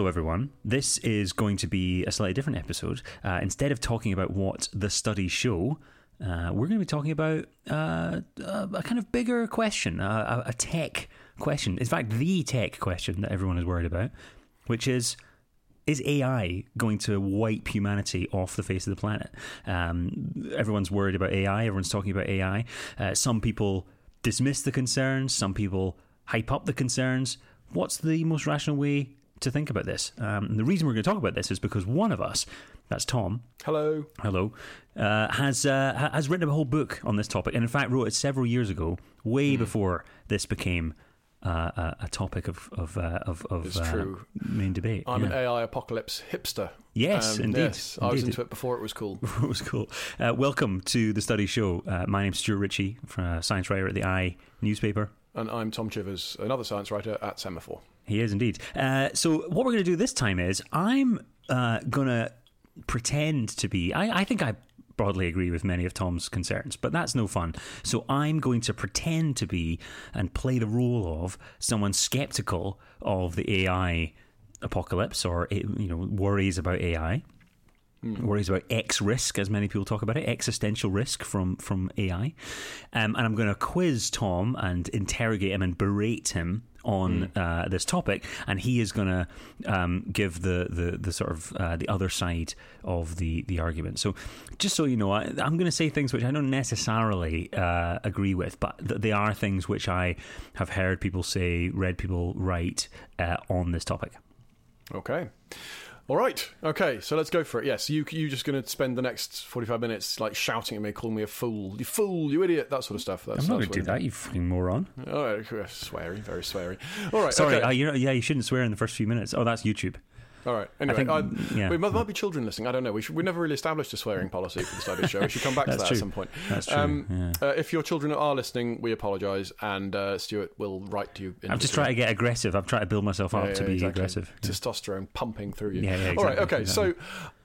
Hello, everyone. This is going to be a slightly different episode. Uh, instead of talking about what the studies show, uh, we're going to be talking about uh, a kind of bigger question, a, a tech question. In fact, the tech question that everyone is worried about, which is is AI going to wipe humanity off the face of the planet? Um, everyone's worried about AI. Everyone's talking about AI. Uh, some people dismiss the concerns. Some people hype up the concerns. What's the most rational way to think about this? Um, and the reason we're going to talk about this is because one of us, that's Tom, Hello. hello, uh, has uh, has written a whole book on this topic, and in fact wrote it several years ago, way before this became uh, a, topic of of uh, of, of uh, main debate. I'm an. AI apocalypse hipster. Um, Yes, indeed, Yes, I was into it before it was cool. it was cool. Uh, welcome to the Studies Show. Uh, my name's Stuart Ritchie, from, uh, science writer at the I newspaper. And I'm Tom Chivers, another science writer at Semafor. He is indeed. Uh, so what we're going to do this time is I'm uh, going to pretend to be. I, I think I broadly agree with many of Tom's concerns, but that's no fun. So I'm going to pretend to be and play the role of someone skeptical of the AI apocalypse or eh, you know worries about AI. Worries about X risk, as many people talk about it, existential risk from from AI, um, and I'm going to quiz Tom and interrogate him and berate him on uh, this topic, and he is going to um, give the, the the sort of uh, the other side of the the argument. So, just so you know, I, I'm going to say things which I don't necessarily uh, agree with, but th- they are things which I have heard people say, read people write uh, on this topic. Okay. All right. Okay. So let's go for it. Yes. You you just going to spend the next forty five minutes like shouting at me, calling me a fool, you fool, you idiot, that sort of stuff. That's, I'm not going to do that, you fucking moron. All right. Sweary, very sweary. All right. Sorry, Okay. uh, you know, yeah, you shouldn't swear in the first few minutes. Oh, that's YouTube. All right. Anyway, think- I yeah. we might, might be children listening. I don't know. We should, we never really established a swearing policy for the study show. We should come back to that true. at some point. That's true, Um, uh, if your children are listening, we apologise, and uh, Stuart will write to you. I'm just trying to get aggressive. I'm trying to build myself up Yeah, to be exactly. aggressive. Yeah. Testosterone pumping through you. Yeah, yeah, All right, exactly, okay. So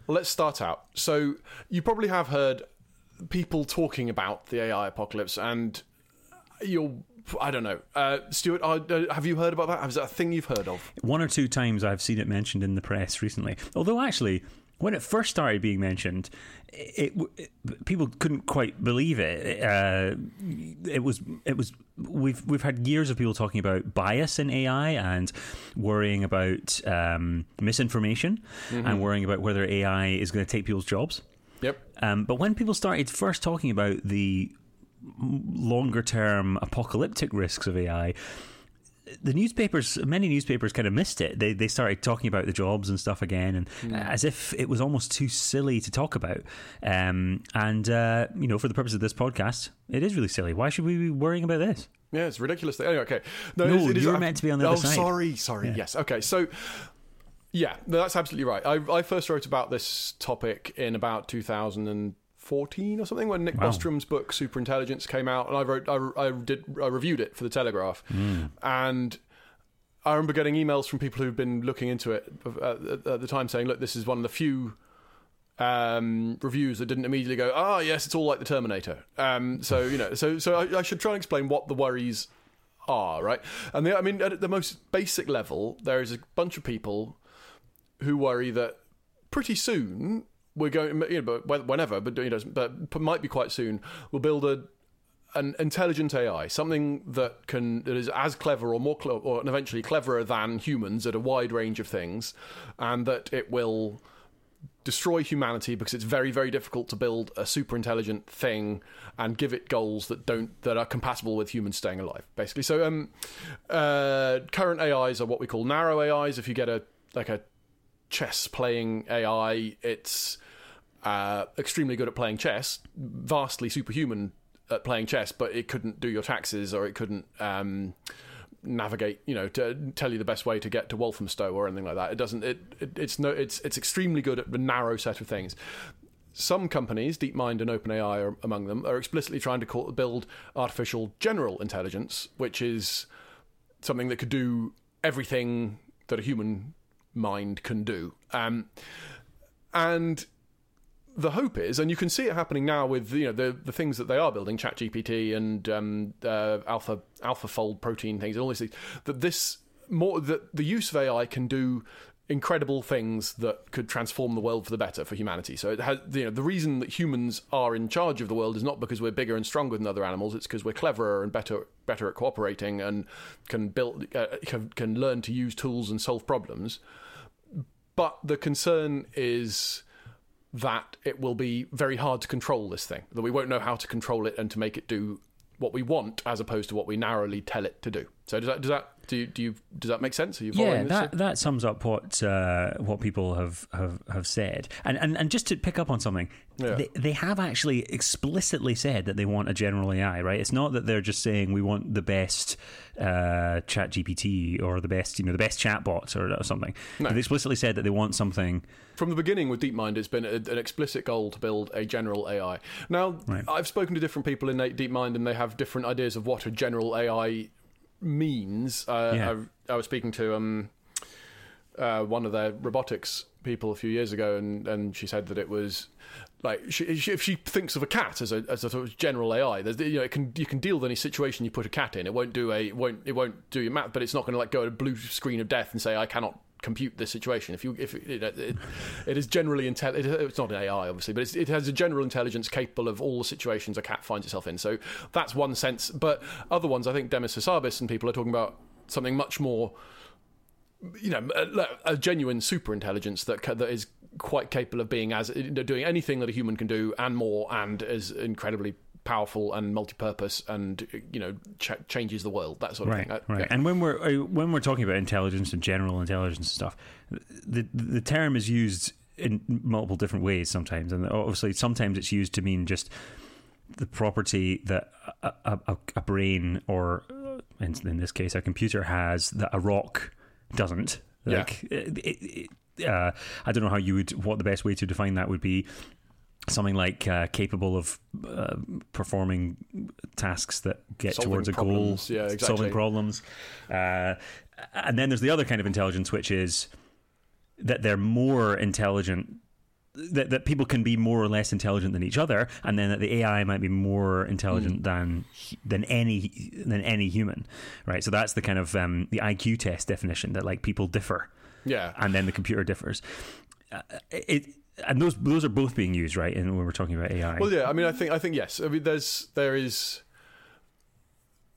let's start out. So you probably have heard people talking about the AI apocalypse, and you'll. I don't know, uh, Stuart. Uh, uh, have you heard about that? Is that a thing you've heard of? One or two times I've seen it mentioned in the press recently. Although actually, when it first started being mentioned, it, it, people couldn't quite believe it. Uh, it was it was we've we've had years of people talking about bias in AI and worrying about um, misinformation and worrying about whether AI is going to take people's jobs. Yep. Um, but when people started first talking about the longer term apocalyptic risks of AI, the newspapers, many newspapers kind of missed it. They they started talking about the jobs and stuff again, and as if it was almost too silly to talk about. Um, and uh, you know, for the purpose of this podcast, it is really silly. Why should we be worrying about this? Yeah, it's ridiculous. Anyway, okay. No, No, it is- it is- you're meant to be on the oh, other side. sorry, sorry. Yes. Okay. So, yeah, no, that's absolutely right. I, I first wrote about this topic in about 2014 or something when Nick Wow. Bostrom's book Superintelligence came out, and I wrote, I, I did, I reviewed it for the Telegraph, Hmm. and. I remember getting emails from people who've been looking into it at, at, the time saying, "Look, this is one of the few um, reviews that didn't immediately go, ah, yes, it's all like the Terminator. Um, so you know, so so I, I should try and explain what the worries are, right? And the, I mean, at the most basic level, there is a bunch of people who worry that pretty soon we're going, you know, but whenever, but you know, but might be quite soon, we'll build a an intelligent AI, something that can that is as clever or more cle- or eventually cleverer than humans at a wide range of things, and that it will destroy humanity because it's very very difficult to build a super intelligent thing and give it goals that don't that are compatible with humans staying alive basically. So um uh current ais are what we call narrow ais if you get a like a chess playing ai it's uh extremely good at playing chess vastly superhuman at playing chess but it couldn't do your taxes or it couldn't um navigate, you know, to tell you the best way to get to Walthamstow or anything like that. It doesn't. It, it it's no. It's it's extremely good at a narrow set of things. Some companies, DeepMind and OpenAI are among them, are explicitly trying to call, build artificial general intelligence, which is something that could do everything that a human mind can do. Um, and the hope is, and you can see it happening now with you know the the things that they are building, ChatGPT and um, uh, Alpha AlphaFold protein things and all these things, that this more that the use of AI can do incredible things that could transform the world for the better for humanity. So it has, you know, the reason that humans are in charge of the world is not because we're bigger and stronger than other animals. It's because we're cleverer and better better at cooperating and can build uh, can, can learn to use tools and solve problems. But the concern is that it will be very hard to control this thing. That we won't know how to control it and to make it do what we want as opposed to what we narrowly tell it to do. So does that does that do you, do you does that make sense? Are you yeah, that this? that sums up what uh, what people have, have, have said. And, and and just to pick up on something, Yeah. they, they have actually explicitly said that they want a general AI. Right? It's not that they're just saying we want the best uh, ChatGPT or the best you know the best chatbots or, or something. No. They've explicitly said that they want something. From the beginning with DeepMind, it's been a, an explicit goal to build a general AI. Now, Right. I've spoken to different people in DeepMind, and they have different ideas of what a general AI means. Uh, Yeah. I, I was speaking to um, uh, one of their robotics people a few years ago, and, and she said that it was like she, if she thinks of a cat as a as a sort of general AI, you know it can you can deal with any situation you put a cat in. It won't do a won't it won't do your math, but it's not going to like go at a blue screen of death and say I cannot compute this situation. If you if it, it, is generally intel, it, it's not an AI obviously, but it has a general intelligence capable of all the situations a cat finds itself in. So that's one sense. But other ones, I think Demis Hassabis and people are talking about something much more you know, a, a genuine super intelligence that that is quite capable of being as doing anything that a human can do and more, and is incredibly powerful and multi-purpose, and you know, ch- changes the world. That sort of Right, thing. Uh, right. yeah. And when we're uh, when we're talking about intelligence and general intelligence and stuff, the the term is used in multiple different ways sometimes, and obviously sometimes it's used to mean just the property that a, a, a- brain or in, in this case a computer has that a rock doesn't. Yeah. Like, it, it, it, uh, I don't know how you would what the best way to define that would be. Something like uh, capable of uh, performing tasks that get Solving towards a goal. Yeah, exactly. solving problems. Uh, and then there's the other kind of intelligence, which is that they're more intelligent. That, that people can be more or less intelligent than each other, and then that the AI might be more intelligent than than any than any human, right? So that's the kind of um, the IQ test definition that like people differ, yeah. and then the computer differs. Uh, it and those those are both being used, right? And when we're talking about AI, Well, yeah. I mean, I think I think yes. I mean, there's there is.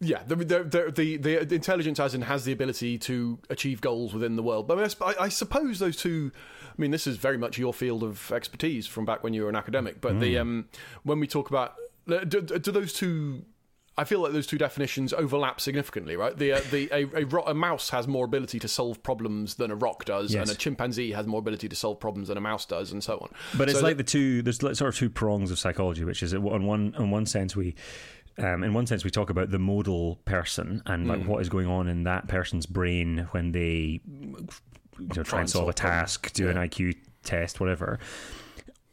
Yeah, the, the, the, the, intelligence as in has the ability to achieve goals within the world. But I, mean, I I, suppose those two. I mean, this is very much your field of expertise from back when you were an academic. But the um, when we talk about do, do those two, I feel like those two definitions overlap significantly, right? The uh, the a, a, ro- a mouse has more ability to solve problems than a rock does, Yes. and a chimpanzee has more ability to solve problems than a mouse does, and so on. But it's So like that- the two. There's like sort of two prongs of psychology, which is on one in one sense we. Um, in one sense, we talk about the modal person and like what is going on in that person's brain when they you know, try, and solve, a solve problems. task, do an IQ test, whatever.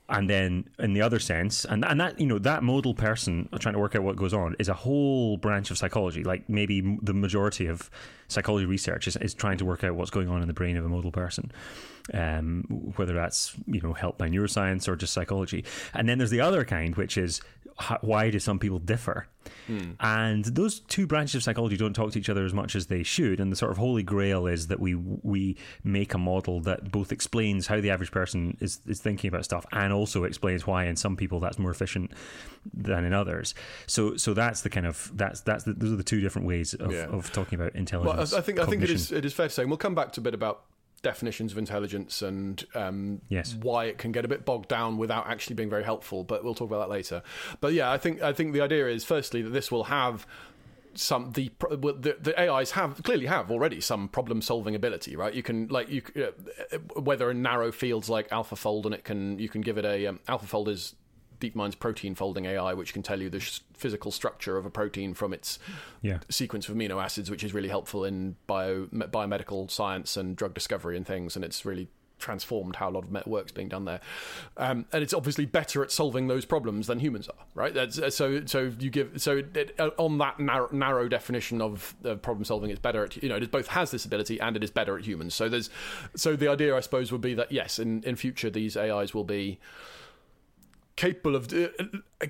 And then, in the other sense, and and that you know that modal person trying to work out what goes on is a whole branch of psychology. Like maybe the majority of psychology research is, is trying to work out what's going on in the brain of a modal person, um, whether that's you know helped by neuroscience or just psychology. And then there's the other kind, which is h- why do some people differ? And those two branches of psychology don't talk to each other as much as they should. And the sort of holy grail is that we we make a model that both explains how the average person is, is thinking about stuff and also explains why in some people that's more efficient than in others. So so that's the kind of that's that's the, those are the two different ways of, Yeah. of talking about Well, intelligence. I, I think I think it is it is fair to say. and We'll come back to a bit about definitions of intelligence and um, Yes. why it can get a bit bogged down without actually being very helpful. But we'll talk about that later. But yeah, I think I think the idea is firstly that this will have some the the, the AIs have clearly have already some problem solving ability, right? You can like you uh, whether in narrow fields like AlphaFold, and it can you can give it a um, AlphaFold is DeepMind's protein folding AI, which can tell you the sh- physical structure of a protein from its yeah. sequence of amino acids, which is really helpful in bio me- biomedical science and drug discovery and things, and it's really transformed how a lot of met work's being done there. Um, and it's obviously better at solving those problems than humans are, right? That's, uh, so, so you give so it, uh, on that narrow, narrow definition of uh, problem solving, it's better at you know it both has this ability and it is better at humans. So there's so the idea, I suppose, would be that yes, in in future these AIs will be capable of uh, uh,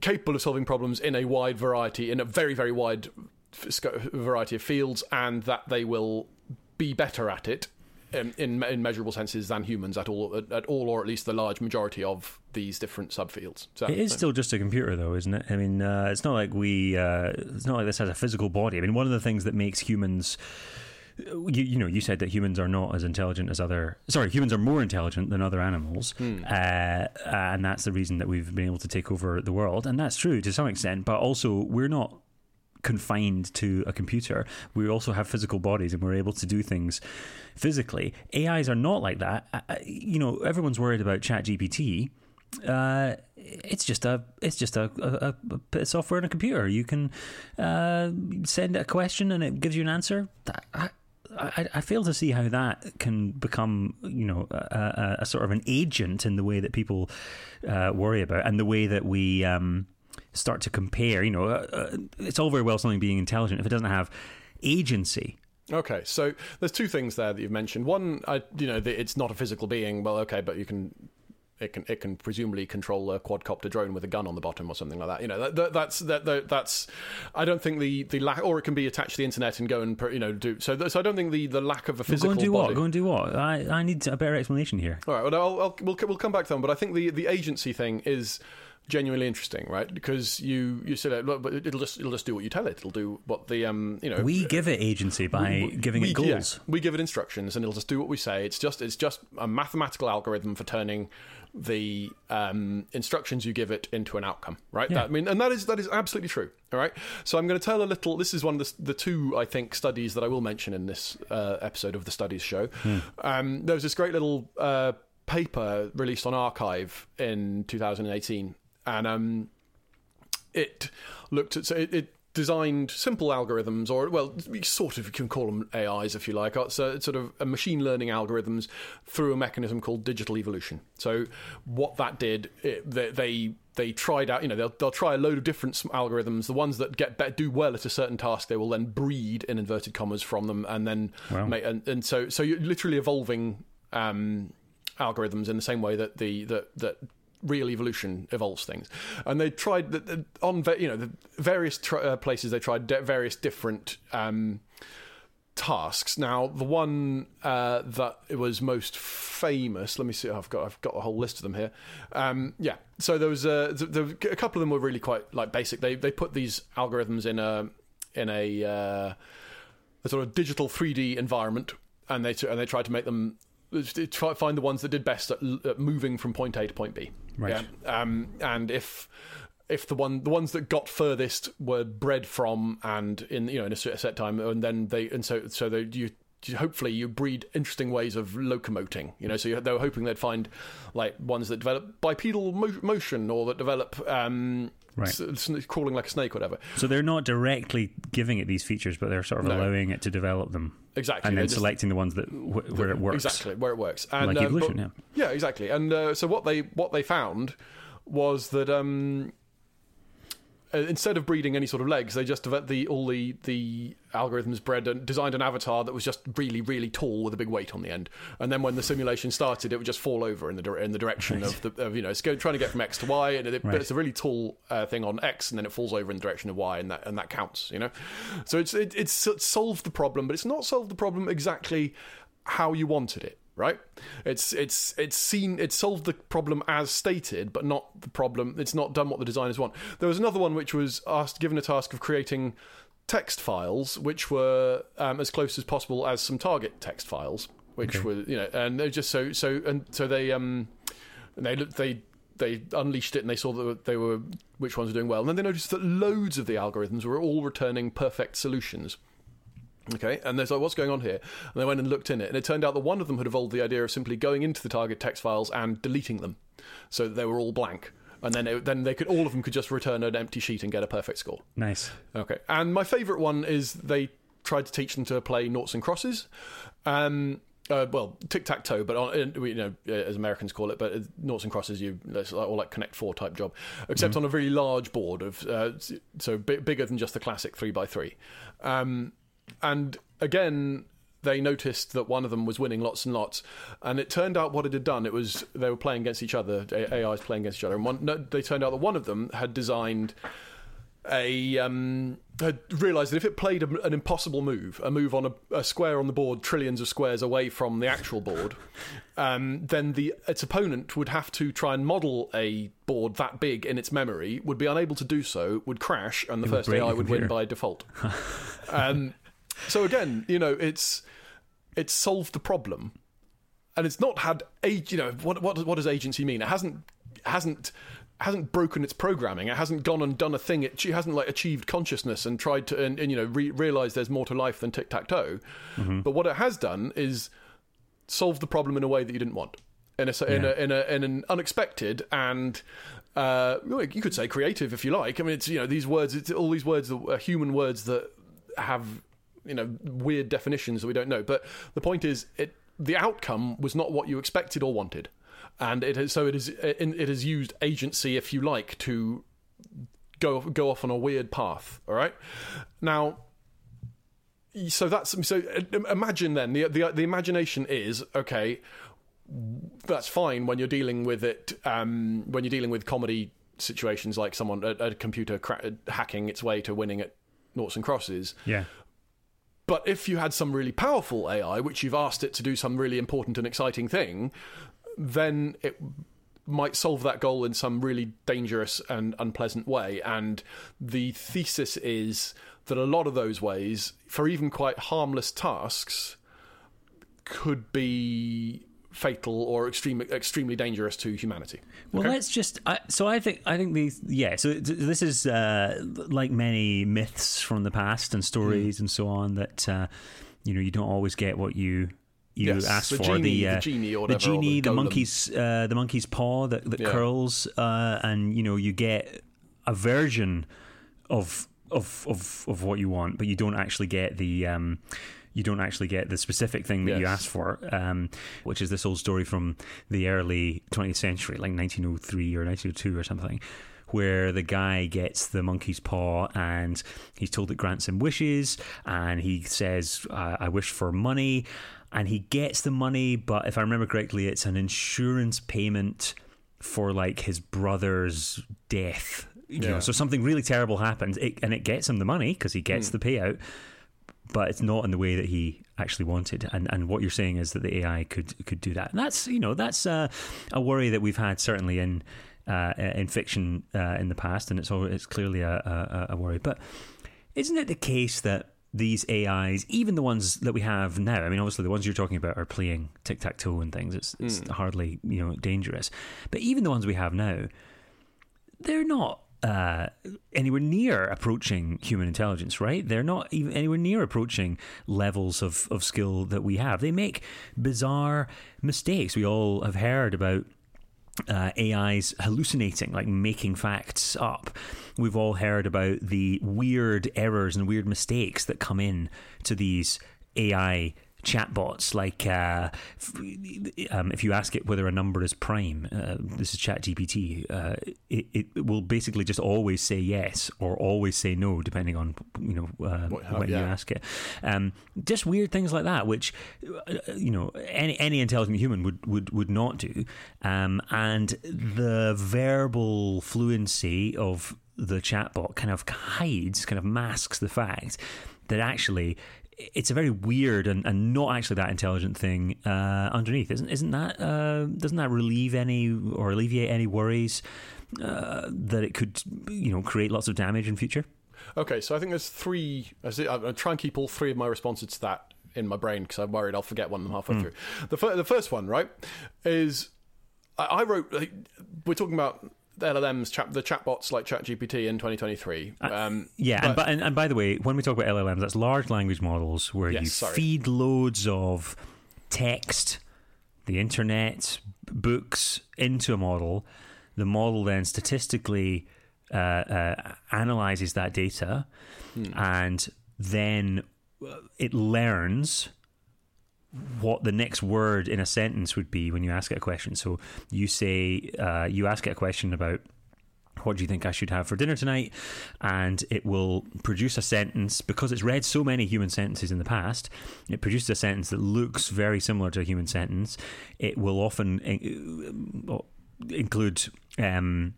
capable of solving problems in a wide variety, in a very very wide variety of fields, and that they will be better at it in, in, in measurable senses than humans at all, at, at, all, or at least the large majority of these different subfields. So, it is still just a computer, though, isn't it? I mean, uh, it's not like we, uh, it's not like this has a physical body. I mean, one of the things that makes humans you, you know, you said that humans are not as intelligent as other. Sorry, humans are more intelligent than other animals, hmm. uh, and that's the reason that we've been able to take over the world, and that's true to some extent. But also, we're not confined to a computer. We also have physical bodies, and we're able to do things physically. AIs are not like that. Uh, uh, you know, everyone's worried about ChatGPT. Uh, it's just a it's just a, a, a, software in a computer. You can uh, send a question and it gives you an answer. I, I, I, fail to see how that can become, you know, a, a, sort of an agent in the way that people uh, worry about, and the way that we um, start to compare. You know, uh, uh, it's all very well something being intelligent if it doesn't have agency. Okay, so there's two things there that you've mentioned. One, I, you know, it's not a physical being. Well, okay, but you can it can it can presumably control a quadcopter drone with a gun on the bottom or something like that. You know, that, that, that's that, that, that's. I don't think the the lack, or it can be attached to the internet and go and you know do so. So I don't think the, the lack of a physical. Well, go and do body, what? Go and do what? I, I need a better explanation here. All right. Well, I'll, I'll, we'll we'll come back to them, but I think the the agency thing is genuinely interesting, right? Because you you said, look, but it'll just it'll just do what you tell it. It'll do what the um you know. We give it agency by we, giving we, it goals. Yeah, we give it instructions, and it'll just do what we say. It's just it's just a mathematical algorithm for turning the um, instructions you give it into an outcome, right? Yeah. That, I mean, and that is that is absolutely true. All right. So I'm going to tell a little. This is one of the, the two I think studies that I will mention in this uh, episode of the studies show. Hmm. Um, there was this great little uh, paper released on arXiv in 2018, and um, it looked at so it, it designed simple algorithms, or well, sort of you can call them AIs if you like. So it's sort of a machine learning algorithms through a mechanism called digital evolution. So what that did, it, they, they they tried out. You know, they'll they'll try a load of different algorithms. The ones that get better, do well at a certain task, they will then breed in inverted commas from them, and then wow. make, and, and so so you're literally evolving um, algorithms in the same way that the that that real evolution evolves things. And they tried that on you know the various tr- uh, places they tried de- various different um, tasks. Now the one uh, that was most famous. Let me see. I've got I've got a whole list of them here. Um, yeah. So there was a, a couple of them were really quite like basic. They they put these algorithms in a in a, uh, a sort of digital 3D environment and they t- and they tried to make them find the ones that did best at moving from point A to point B. Right. Yeah? Um, and if if the one the ones that got furthest were bred from and in you know in a set time and then they and so so they you hopefully you breed interesting ways of locomoting you know so they were hoping they'd find like ones that develop bipedal mo- motion or that develop um, right. S- crawling like a snake whatever. So they're not directly giving it these features but they're sort of no. allowing it to develop them. Exactly. And then selecting the ones that where it works. Exactly where it works. And like evolution uh, but, yeah. Yeah exactly. And uh, so what they what they found was that um, uh, instead of breeding any sort of legs, they just the all the the algorithms bred and designed an avatar that was just really really tall with a big weight on the end. And then when the simulation started, it would just fall over in the in the direction right. of the of, you know it's going, trying to get from X to Y, and it, right. it's a really tall uh, thing on X, and then it falls over in the direction of Y, and that and that counts. You know, so it's it, it's solved the problem, but it's not solved the problem exactly how you wanted it right? It's it's it's seen it's solved the problem as stated, but not the problem. It's not done what the designers want. There was another one which was asked given a task of creating text files which were um, as close as possible as some target text files, which okay. were you know, and they're just so so and so they um they they they unleashed it and they saw that they were which ones were doing well, and then they noticed that loads of the algorithms were all returning perfect solutions. Okay, and there's like, what's going on here? And they went and looked in it, and it turned out that one of them had evolved the idea of simply going into the target text files and deleting them, so they were all blank. And then, it, then they could all of them could just return an empty sheet and get a perfect score. Nice. Okay, and my favourite one is they tried to teach them to play noughts and crosses. Um, uh, well, tic tac toe, but on, you know, as Americans call it, but noughts and crosses, you it's like, or like Connect Four type job, except mm-hmm. on a very large board of uh, so b- bigger than just the classic three by three. Um, and again, they noticed that one of them was winning lots and lots, and it turned out what it had done. It was they were playing against each other, AIs playing against each other, and one, no, they turned out that one of them had designed a um, had realised that if it played a, an impossible move, a move on a, a, square on the board, trillions of squares away from the actual board, um, then the its opponent would have to try and model a board that big in its memory, would be unable to do so, would crash, and the It first AI would win by default. um, so again, you know, it's it's solved the problem, and it's not had a you know what what what does agency mean? It hasn't hasn't hasn't broken its programming. It hasn't gone and done a thing. It she hasn't like achieved consciousness and tried to and, and you know re- realize there's more to life than tic tac toe. But what it has done is solve the problem in a way that you didn't want, in a s- in, Yeah. a, in a in an unexpected and. Uh, you could say creative if you like. I mean, it's you know these words, it's all these words that are human words that have you know weird definitions that we don't know. But the point is, it the outcome was not what you expected or wanted, and it has so it is it, has used agency, if you like, to go go off on a weird path. All right, now. So that's so. uh, Imagine then the the the imagination is okay. That's fine when you're dealing with it. Um, when you're dealing with comedy situations like someone a, a computer cra- hacking its way to winning at noughts and crosses. Yeah. But if you had some really powerful AI, which you've asked it to do some really important and exciting thing, then it might solve that goal in some really dangerous and unpleasant way. And the thesis is that a lot of those ways, for even quite harmless tasks, could be fatal or extremely extremely dangerous to humanity. Well, Okay? let's just. I, so I think I think these. Yeah. So this is uh, like many myths from the past and stories and so on that uh, you know you don't always get what you you Yes, ask the for. genie- uh, the genie or the whatever, the genie, the, golem. monkey's uh, the monkey's paw that, that Yeah. curls, uh, and you know you get a version of of of of what you want, but you don't actually get the. Um, you don't actually get the specific thing that you Yes. asked for, um, which is this old story from the early 20th century, like 1903 or 1902 or something, where the guy gets the monkey's paw and he's told it grants him wishes, and he says, I, I wish for money, and he gets the money, but if I remember correctly, it's an insurance payment for like his brother's death. You know, so something really terrible happens, it, and it gets him the money because he gets the payout but it's not in the way that he actually wanted. And and what you're saying is that the AI could could do that. And that's you know that's uh, a worry that we've had certainly in uh, in fiction uh, in the past, and it's al- it's clearly a, a, a worry. But isn't it the case that these AIs, even the ones that we have now, I mean, obviously the ones you're talking about are playing tic tac toe and things. It's, it's hardly you know dangerous, but even the ones we have now, they're not uh, anywhere near approaching human intelligence, right? They're not even anywhere near approaching levels of, of skill that we have. They make bizarre mistakes. We all have heard about uh, AIs hallucinating, like making facts up. We've all heard about the weird errors and weird mistakes that come in to these AI chatbots. Like uh, f- um, if you ask it whether a number is prime, uh, this is ChatGPT. Uh, it, it will basically just always say yes or always say no, depending on you know uh, What- when you ask it. Um, just weird things like that, which uh, you know any any intelligent human would would would not do. Um, and the verbal fluency of the chatbot kind of hides, kind of masks the fact that actually. It's a very weird and, and not actually that intelligent thing uh, underneath, isn't? Isn't that? Uh, doesn't that relieve any or alleviate any worries uh, that it could, you know, create lots of damage in future? Okay, so I think there's three. I see- I'm try and keep all three of my responses to that in my brain because I'm worried I'll forget one of them halfway through. The, fir- the first one, right, is I, I wrote. like, We're talking about LLMs, chat, the chatbots like ChatGPT in 2023. Um, Yeah, and, but, and, and by the way, when we talk about LLMs, that's large language models where Yes, you sorry. feed loads of text, the internet, books into a model. The model then statistically uh, uh, analyzes that data, and then uh, it learns what the next word in a sentence would be when you ask it a question. So you say uh, you ask it a question about what do you think I should have for dinner tonight? And it will produce a sentence because it's read so many human sentences in the past. It produces a sentence that looks very similar to a human sentence. It will often uh, include um,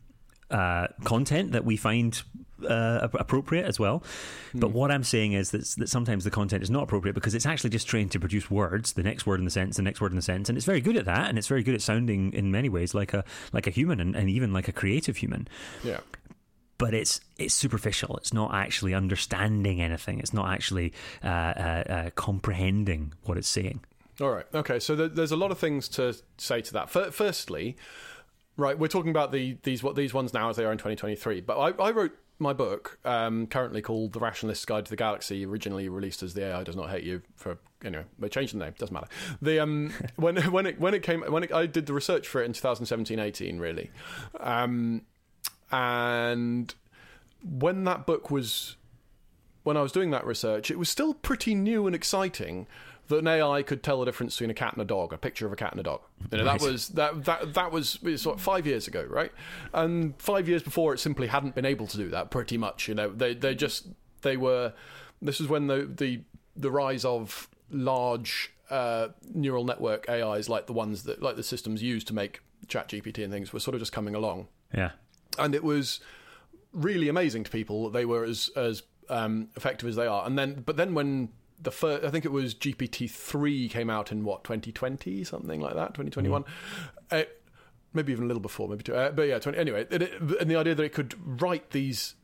uh, content that we find uh, appropriate as well. Mm. But hmm. what I'm saying is that, that sometimes the content is not appropriate because it's actually just trained to produce words, the next word in the sentence, the next word in the sentence, and it's very good at that, and it's very good at sounding in many ways like a like a human and, and even like a creative human. Yeah but it's it's superficial. It's not actually understanding anything. It's not actually uh, uh, uh, comprehending what it's saying. All right. Okay. So th- there's a lot of things to say to that. F- firstly, right, we're talking about the these what these ones now as they are in 2023. But I, I wrote my book, um, currently called The Rationalist's Guide to the Galaxy, originally released as The AI Does Not Hate You. For anyway, we changed the name. Doesn't matter. The um, when when it when it came when it, I did the research for it in 2017-18, really, um, and when that book was when I was doing that research, it was still pretty new and exciting that an AI could tell the difference between a cat and a dog, a picture of a cat and a dog. You know, right. that was that that that was sort five years ago, right? And five years before, it simply hadn't been able to do that. Pretty much, you know, they they just they were. This was when the the the rise of large uh, neural network AIs, like the ones that like the systems used to make ChatGPT and things, were sort of just coming along. Yeah, and it was really amazing to people. They were as as um, effective as they are, and then but then when the first, I think it was GPT three came out in what 2020 something like that 2021. Mm. maybe even a little before, maybe two. Uh, but yeah, 20, anyway, it, it, and the idea that it could write these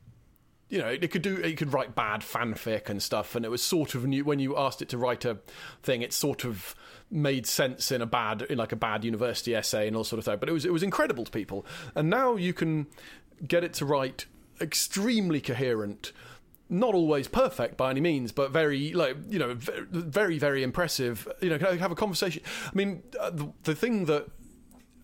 you know, it could do, it could write bad fanfic and stuff, and it was sort of new when you asked it to write a thing, it sort of made sense in a bad, in like a bad university essay and all sort of stuff. But it was, it was incredible to people, and now you can get it to write extremely coherent not always perfect by any means, but very like you know very very impressive. You know, can I have a conversation? I mean, uh, the, the thing that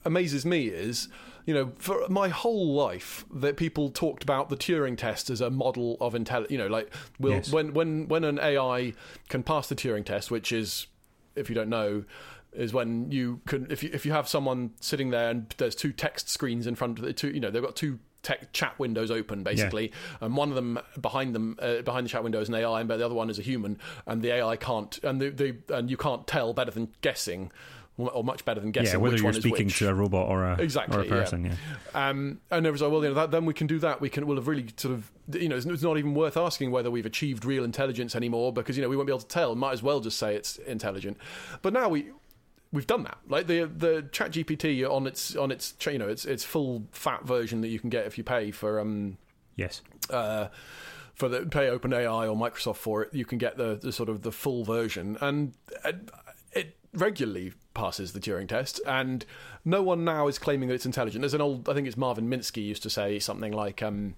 amazes me is you know, for my whole life, that people talked about the Turing test as a model of intelligence. You know, like will yes. when when when an AI can pass the Turing test, which is, if you don't know, is when you can if you if you have someone sitting there and there's two text screens in front of the two, you know, they've got two tech chat windows open basically, yeah. and one of them behind them uh, behind the chat window is an AI, and the other one is a human, and the AI can't and the, the and you can't tell better than guessing. Or much better than guessing. Yeah, whether you're speaking to a robot or a exactly or a person. Yeah. yeah. Um, and there was like, well, you know, that, then we can do that. We can. We'll have really sort of, you know, it's, it's not even worth asking whether we've achieved real intelligence anymore because you know we won't be able to tell. Might as well just say it's intelligent. But now we we've done that. Like the the ChatGPT on its on its you know its its full fat version that you can get if you pay for um yes uh for the pay OpenAI or Microsoft for it, you can get the, the sort of the full version, and it, it regularly passes the Turing test, and no one now is claiming that it's intelligent. There's an old, I think it's Marvin Minsky used to say something like, um,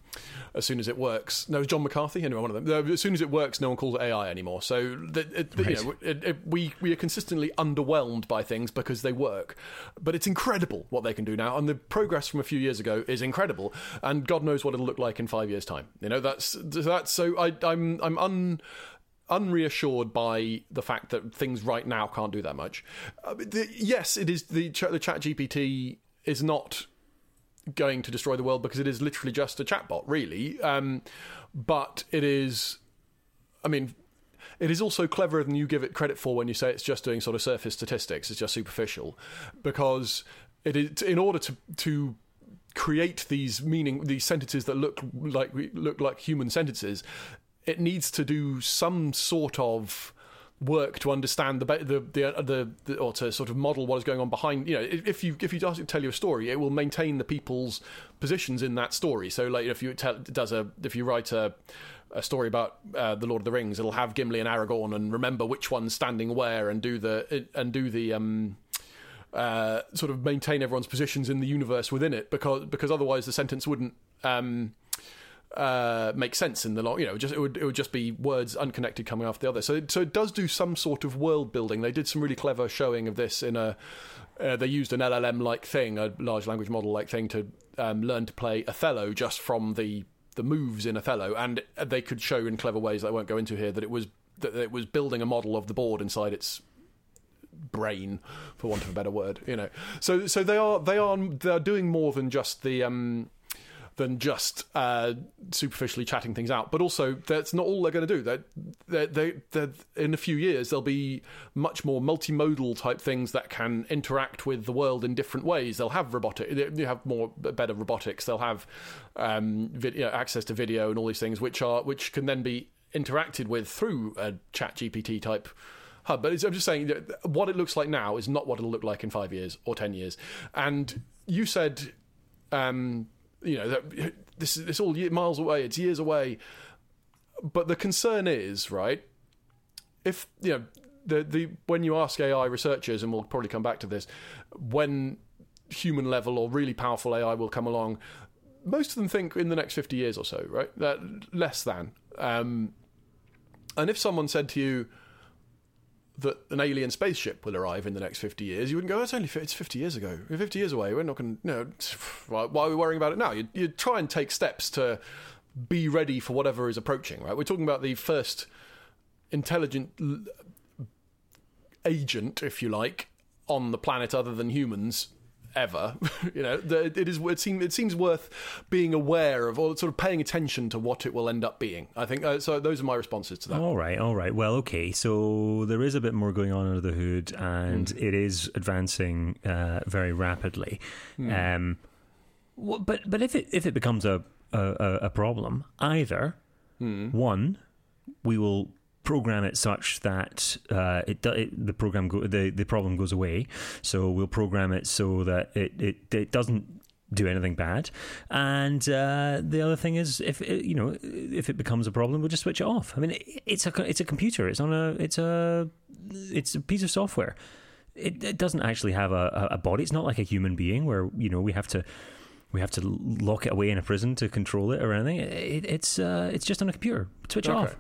"As soon as it works." No, John McCarthy, anyway, one of them. As soon as it works, no one calls it AI anymore. So it, right. you know, it, we we are consistently underwhelmed by things because they work, but it's incredible what they can do now, and the progress from a few years ago is incredible. And God knows what it'll look like in five years' time. You know, that's that's so I, I'm I'm un unreassured by the fact that things right now can't do that much. Uh, the, yes, it is the the ChatGPT is not going to destroy the world because it is literally just a chatbot, really. Um, but it is, I mean, it is also cleverer than you give it credit for when you say it's just doing sort of surface statistics. It's just superficial because it is in order to to create these meaning these sentences that look like look like human sentences it needs to do some sort of work to understand the the, the the, the, or to sort of model what is going on behind you know if you if you does tell you a story it will maintain the people's positions in that story. So like if you tell does a if you write a a story about uh, the Lord of the Rings it'll have Gimli and Aragorn and remember which one's standing where and do the and do the um uh, sort of maintain everyone's positions in the universe within it because because otherwise the sentence wouldn't um uh, make sense in the long. You know, just it would it would just be words unconnected coming after the other. So so it does do some sort of world building. They did some really clever showing of this in a. Uh, they used an LLM like thing, a large language model like thing, to um, learn to play Othello just from the the moves in Othello, and they could show in clever ways that I won't go into here that it was that it was building a model of the board inside its brain for want of a better word you know so so they are they are they are doing more than just the um than just uh, superficially chatting things out. But also, that's not all they're going to do. That they they they in a few years there'll be much more multimodal type things that can interact with the world in different ways. They'll have robotic, you have more better robotics. They'll have um, video, access to video and all these things, which are which can then be interacted with through a ChatGPT type hub. But I'm just saying that what it looks like now is not what it'll look like in five years or ten years. And you said, um, you know, that this is it's all miles away. It's years away. But the concern is right. If you know the the when you ask AI researchers, and we'll probably come back to this, when human level or really powerful AI will come along, most of them think in the next 50 years or so, right? That less than. Um, and if someone said to you that an alien spaceship will arrive in the next 50 years, you wouldn't go, it's only it's 50 years ago. We're 50 years away. We're not going to, you know, why, are we worrying about it now? You'd, you'd try and take steps to be ready for whatever is approaching, right? We're talking about the first intelligent agent, if you like, on the planet other than humans ever. you know, it is. It seems. It seems worth being aware of, or sort of paying attention to what it will end up being. I think. Uh, so those are my responses to that. All right. All right. Well, okay. So there is a bit more going on under the hood, and mm. it is advancing uh, very rapidly. Mm. Um, but but if it if it becomes a a, a problem, either mm. one, we will program it such that uh, it, it, the program go, the the problem goes away. So we'll program it so that it it, it doesn't do anything bad. And uh, the other thing is, if it, you know, if it becomes a problem, we'll just switch it off. I mean, it's a it's a computer. It's on a it's a it's a piece of software. It, it doesn't actually have a, a body. It's not like a human being where you know we have to we have to lock it away in a prison to control it or anything. It, it's uh, it's just on a computer. Switch okay. off.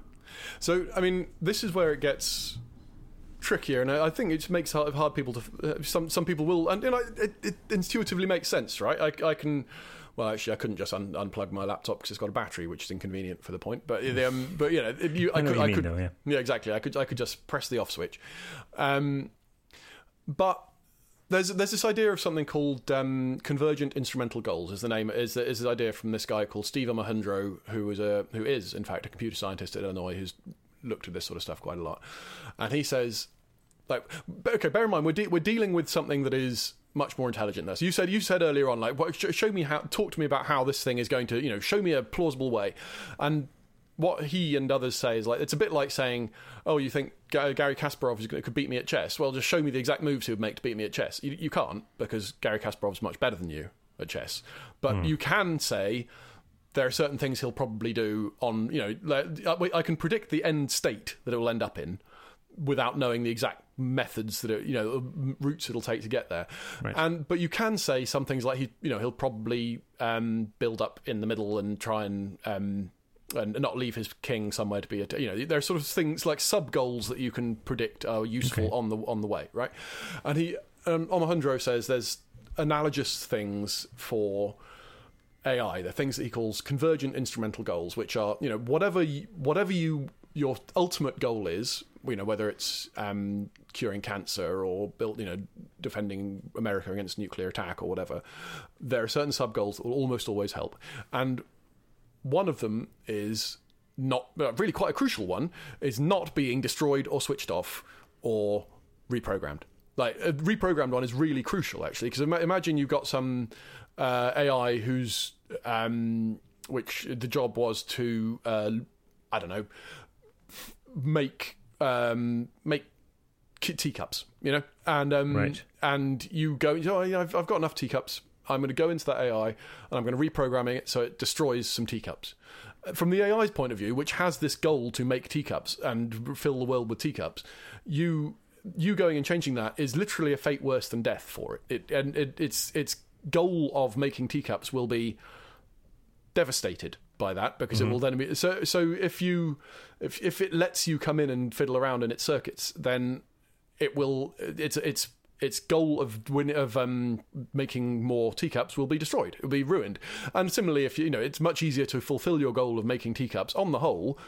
So, I mean, this is where it gets trickier, and I think it makes hard, hard people to. Uh, some some people will, and you know, it, it intuitively makes sense, right? I, I can. Well, actually, I couldn't just un- unplug my laptop because it's got a battery, which is inconvenient for the point. But um, but you know, you, I, I, could, I could, though, yeah. yeah. exactly. I could, I could just press the off switch. Um, but there's there's this idea of something called um, convergent instrumental goals. Is the name is is this idea from this guy called Steve Omohundro, who is a who is in fact a computer scientist at Illinois who's looked at this sort of stuff quite a lot, and he says, like, okay, bear in mind we're de- we're dealing with something that is much more intelligent than us. You said you said earlier on, like, show me how, talk to me about how this thing is going to, you know, show me a plausible way, and what he and others say is like it's a bit like saying, "Oh, you think Garry Kasparov is, could beat me at chess? Well, just show me the exact moves he would make to beat me at chess." You, you can't because Garry Kasparov's much better than you at chess. But mm. you can say there are certain things he'll probably do on you know I can predict the end state that it will end up in without knowing the exact methods that it, you know routes it'll take to get there right. and but you can say some things like he you know he'll probably um, build up in the middle and try and um, and not leave his king somewhere to be a you know there are sort of things like sub goals that you can predict are useful okay. on the on the way right? And he um, Omohundro says there's analogous things for AI the things that he calls convergent instrumental goals which are you know whatever you, whatever you your ultimate goal is you know whether it's um, curing cancer or built you know defending America against nuclear attack or whatever there are certain sub goals that will almost always help. And one of them is not really quite a crucial one is not being destroyed or switched off or reprogrammed. Like a reprogrammed one is really crucial actually because imagine you've got some uh, AI who's um, which the job was to uh, I don't know make um, make teacups, you know, and um, right. and you go, oh, I've, I've got enough teacups. I'm going to go into that AI and I'm going to reprogram it so it destroys some teacups. From the AI's point of view, which has this goal to make teacups and fill the world with teacups, you you going and changing that is literally a fate worse than death for it. It and it, its its goal of making teacups will be devastated by that because mm-hmm. it will then be so so if you if if it lets you come in and fiddle around in its circuits then it will it's it's its goal of win- of um, making more teacups will be destroyed. It will be ruined. And similarly, if you, you know, it's much easier to fulfill your goal of making teacups on the whole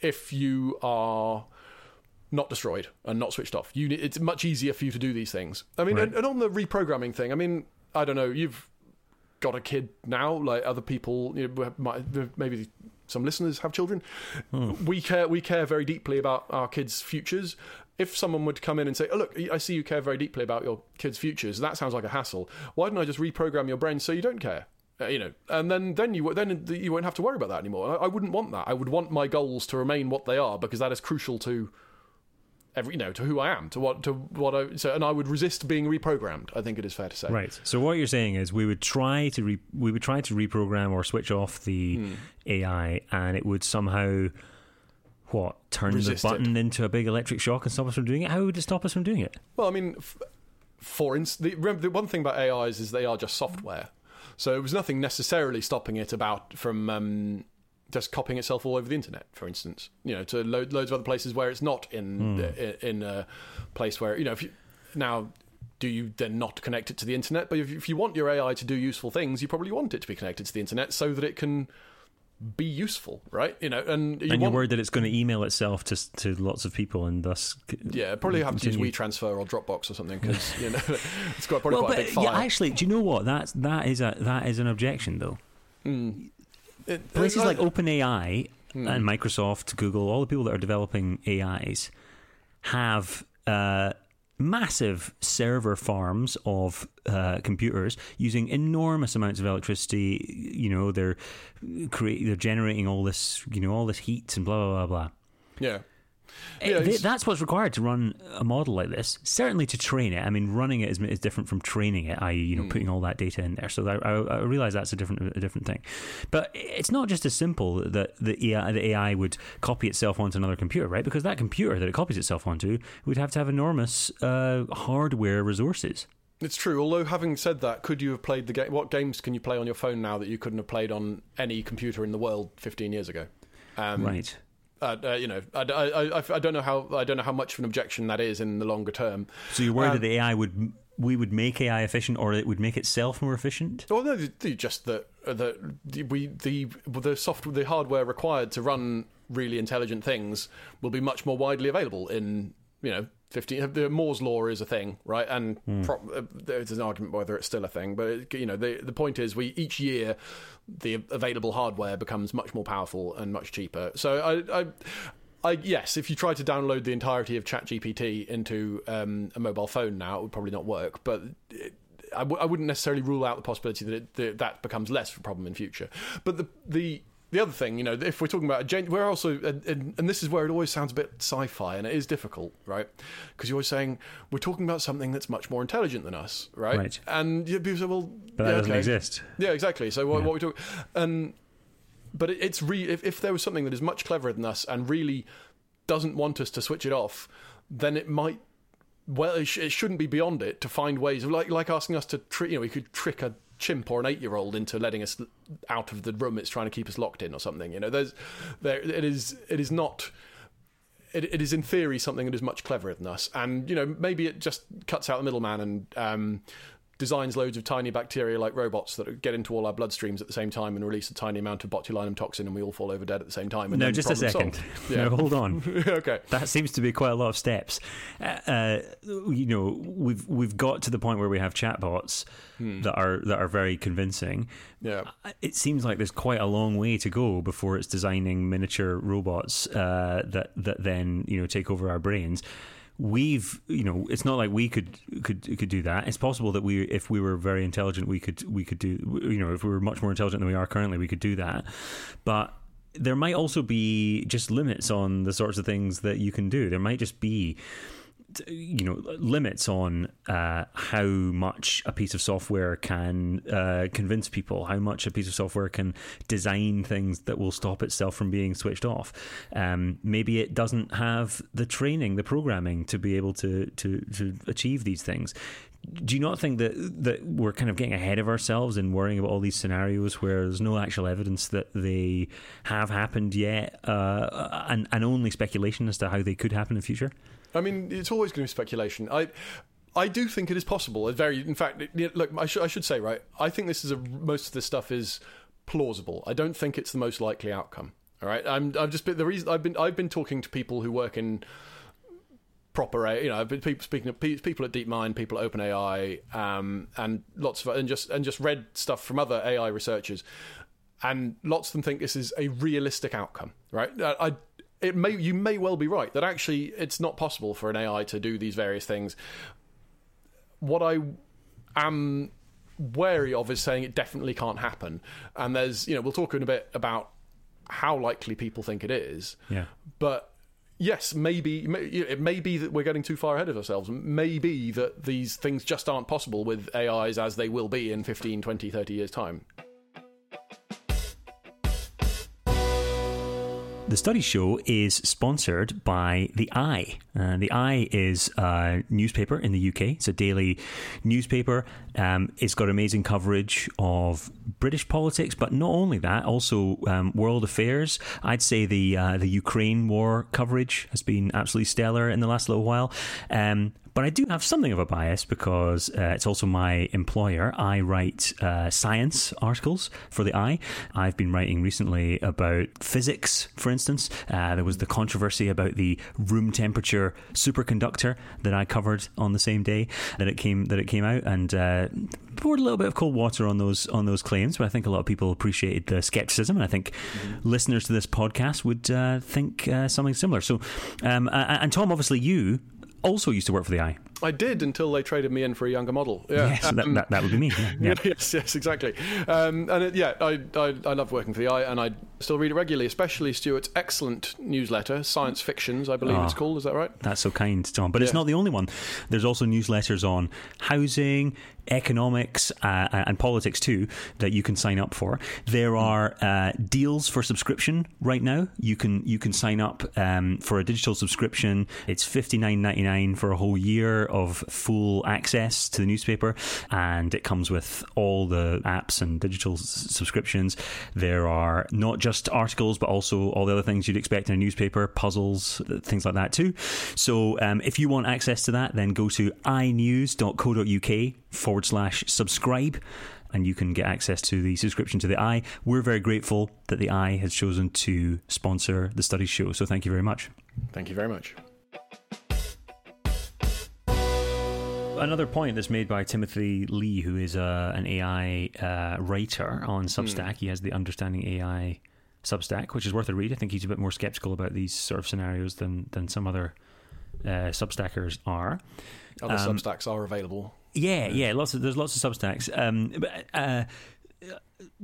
if you are not destroyed and not switched off. You, it's much easier for you to do these things. I mean, right. and, and, on the reprogramming thing, I mean, I don't know. You've got a kid now, like other people, you know, might, maybe some listeners have children. We care we care very deeply about our kids' futures. If someone would come in and say, "Oh, look, I see you care very deeply about your kids' futures," that sounds like a hassle. Why don't I just reprogram your brain so you don't care? Uh, you know, and then then you then you won't have to worry about that anymore. I, I wouldn't want that. I would want my goals to remain what they are because that is crucial to every you know to who I am, to what to what I so, and I would resist being reprogrammed. I think it is fair to say. Right. So what you're saying is we would try to re- we would try to reprogram or switch off the Hmm. AI, and it would somehow what turn Resist the button into a big electric shock and stop us from doing it. How would it stop us from doing it? Well, I mean, f- for instance, the, the one thing about AIs is they are just software. So it was nothing necessarily stopping it about from um, just copying itself all over the internet, for instance. You know, to lo- loads of other places where it's not in in, in a place where you know. If you, now, do you then not connect it to the internet? But if, if you want your AI to do useful things, you probably want it to be connected to the internet so that it can be useful, right? You know, and you and you're worried that it's going to email itself to to lots of people and thus yeah, probably have to use WeTransfer or Dropbox or something because you know it's got probably Well, quite a but big file. yeah, actually, do you know what? That's that is a that is an objection though. It- Places I- like OpenAI Hmm. and Microsoft, Google, all the people that are developing AIs have uh, massive server farms of uh, computers using enormous amounts of electricity. You know, they're create, they're generating all this, you know, all this heat and blah blah blah blah. yeah. Eh, Yeah, it's- that's what's required to run a model like this. Certainly to train it. I mean, running it is, is different from training it, i.e., you know, Hmm. putting all that data in there. So that, I, I realize that's a different a different thing. But it's not just as simple that the AI, the AI would copy itself onto another computer, right? Because that computer that it copies itself onto would have to have enormous uh, hardware resources. It's true. Although, having said that, could you have played the game? What games can you play on your phone now that you couldn't have played on any computer in the world 15 years ago? Um, right. Uh, uh, you know, I, I, I, I don't know how I don't know how much of an objection that is in the longer term. So you're worried um, that the AI would we would make AI efficient, or it would make itself more efficient? Well, no, just that that we the the software the hardware required to run really intelligent things will be much more widely available in you know. 15 the Moore's law is a thing right and pro- uh, there's an argument whether it's still a thing but it, you know the the point is we each year the available hardware becomes much more powerful and much cheaper so I, I I, yes, if you try to download the entirety of ChatGPT into um, a mobile phone now, it would probably not work. But it, I, w- I wouldn't necessarily rule out the possibility that it, that, that becomes less of a problem in future. But the the the other thing, you know, if we're talking about a gen- we're also, and, and, and this is where it always sounds a bit sci-fi, and it is difficult, right? Because you're always saying we're talking about something that's much more intelligent than us, right? Right. And people say, well, But that yeah, doesn't okay. exist. Yeah, exactly. So what, Yeah. what we talk, and but it, it's re if, if there was something that is much cleverer than us and really doesn't want us to switch it off, then it might. Well, it, sh- it shouldn't be beyond it to find ways of like like asking us to. You know, we could trick a chimp or an eight year old into letting us out of the room it's trying to keep us locked in or something. You know, there's there it is it is not. It, it is in theory something that is much cleverer than us, and you know maybe it just cuts out the middleman and um, designs loads of tiny bacteria like robots that get into all our bloodstreams at the same time and release a tiny amount of botulinum toxin, and we all fall over dead at the same time. And No, just a second. solved. No, hold on. okay. That seems to be quite a lot of steps. Uh, uh, you know, we've we've got to the point where we have chatbots Hmm. that are that are very convincing. Yeah. It seems like there's quite a long way to go before it's designing miniature robots uh, that that then you know take over our brains. We've, you know, it's not like we could could could do that. It's possible that we, if we were very intelligent, we could we could do, you know, if we were much more intelligent than we are currently, we could do that. But there might also be just limits on the sorts of things that you can do. There might just be you know limits on uh, how much a piece of software can uh, convince people, how much a piece of software can design things that will stop itself from being switched off. Um, maybe it doesn't have the training, the programming to be able to to to achieve these things. Do you not think that that we're kind of getting ahead of ourselves and worrying about all these scenarios where there's no actual evidence that they have happened yet, uh, and and only speculation as to how they could happen in the future? I mean, it's always going to be speculation. I, I do think it is possible. It's very, in fact, it- it- look, I, should I should say, right. I think this is a most of this stuff is plausible. I don't think it's the most likely outcome. All right, I'm, I've just been the reason I've been I've been talking to people who work in proper, you know, but people speaking of people at DeepMind, people at OpenAI, um, and lots of and just and just read stuff from other AI researchers, and lots of them think this is a realistic outcome, right? Uh, I, it may you may well be right that actually it's not possible for an AI to do these various things. What I am wary of is saying it definitely can't happen, and there's you know we'll talk in a bit about how likely people think it is, Yeah. but yes, maybe it may be that we're getting too far ahead of ourselves. Maybe that these things just aren't possible with AIs as they will be in 15, 20, 30 years' time. The Studies Show is sponsored by The i. Uh, the i is a newspaper in the UK. It's a daily newspaper. Um, it's got amazing coverage of British politics, but not only that, also um, world affairs. I'd say the uh, the Ukraine war coverage has been absolutely stellar in the last little while. Um, but I do have something of a bias because uh, it's also my employer. I write uh, science articles for the i. I've been writing recently about physics, for instance. Uh, there was the controversy about the room temperature superconductor that I covered on the same day that it came that it came out, and uh, poured a little bit of cold water on those on those claims. But I think a lot of people appreciated the skepticism, and I think listeners to this podcast would uh, think uh, something similar. So, um, and Tom, obviously, you also used to work for the i. I did until they traded me in for a younger model. Yeah. Yes, that, that, that would be me. Yeah, yeah. yes, yes, exactly. Um, and it, yeah, I, I I love working for the i, and I still read it regularly, especially Stuart's excellent newsletter, Science Fictions, I believe Oh. it's called. Is that right? That's so kind, Tom. But it's not the only one. There's also newsletters on housing, economics, uh, and politics too that you can sign up for. There are uh, deals for subscription right now. You can you can sign up um, for a digital subscription. It's fifty nine ninety nine for a whole year of full access to the newspaper, and it comes with all the apps and digital s- subscriptions. There are not just articles, but also all the other things you'd expect in a newspaper, puzzles, things like that too. So um, if you want access to that, then go to inews.co.uk forward slash subscribe. And you can get access to the subscription to the i. We're very grateful that the i has chosen to sponsor the Studies Show. So thank you very much. Thank you very much. Another point that's made by Timothy Lee, who is uh, an AI uh, writer on Substack. He has the Understanding AI Substack, which is worth a read. I think he's a bit more skeptical about these sort of scenarios than than some other uh, Substackers are. Other Um, Substacks are available. Yeah, yeah. Lots of there's lots of Substacks. Um, but uh,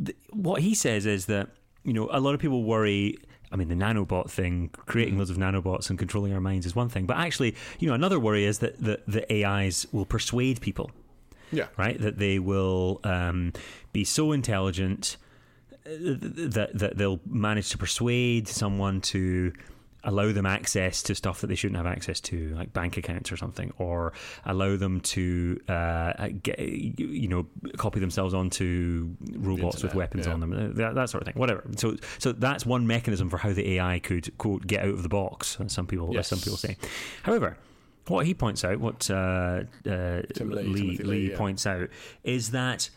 th- what he says is that you know a lot of people worry. I mean, the nanobot thing, creating loads of nanobots and controlling our minds is one thing, but actually, you know, another worry is that the, the AIs will persuade people Yeah. right? That they will um, be so intelligent uh, that that they'll manage to persuade someone to allow them access to stuff that they shouldn't have access to, like bank accounts or something, or allow them to uh, get you know copy themselves onto robots with weapons yeah. on them, uh, that, that sort of thing. Whatever. So so that's one mechanism for how the AI could quote get out of the box. As some people, as Yes. some people say. However. What he points out, what uh, uh, Lee, Lee, Lee, yeah. points out, is that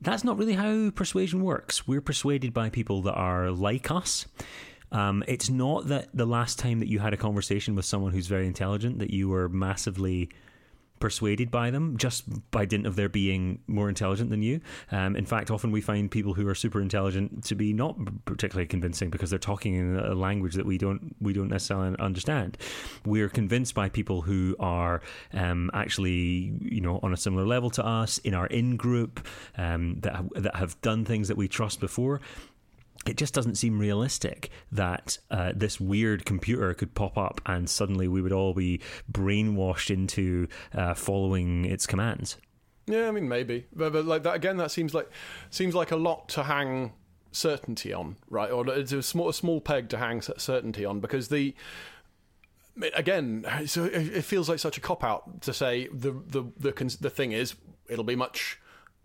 that's not really how persuasion works. We're persuaded by people that are like us. Um, it's not that the last time that you had a conversation with someone who's very intelligent that you were massively persuaded by them just by dint of their being more intelligent than you. Um, in fact, often we find people who are super intelligent to be not particularly convincing because they're talking in a language that we don't we don't necessarily understand. We're convinced by people who are um, actually you know on a similar level to us in our in group um, that that have done things that we trust before it just doesn't seem realistic that uh, this weird computer could pop up and suddenly we would all be brainwashed into uh, following its commands. Yeah, I mean maybe, but, but like that again, that seems like seems like a lot to hang certainty on, right? Or it's a small a small peg to hang certainty on because the again, so it feels like such a cop out to say the the the the thing is it'll be much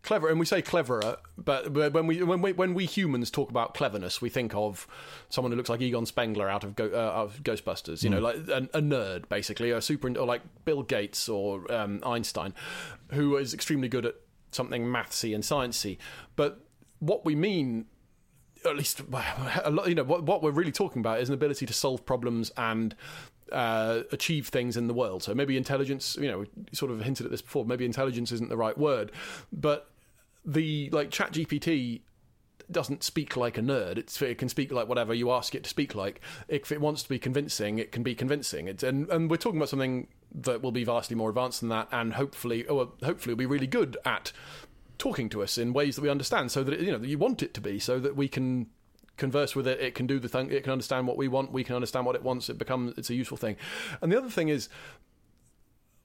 clever and we say cleverer but but when we when we when we humans talk about cleverness we think of someone who looks like Egon Spengler out of Go, uh, out of Ghostbusters you know like a, a nerd basically a super or like Bill Gates or um, Einstein who is extremely good at something mathsy and sciencey but what we mean at least a lot, you know what, what we're really talking about is an ability to solve problems and uh, achieve things in the world. So maybe intelligence, you know, we sort of hinted at this before. Maybe intelligence isn't the right word, but the like ChatGPT doesn't speak like a nerd. It's, it can speak like whatever you ask it to speak like. If it wants to be convincing, it can be convincing. It's, and, and we're talking about something that will be vastly more advanced than that, and hopefully, oh, or hopefully, will be really good at talking to us in ways that we understand, so that it, you know that you want it to be, so that we can converse with it. It can do the thing. It can understand what we want. We can understand what it wants. It becomes it's a useful thing. And the other thing is,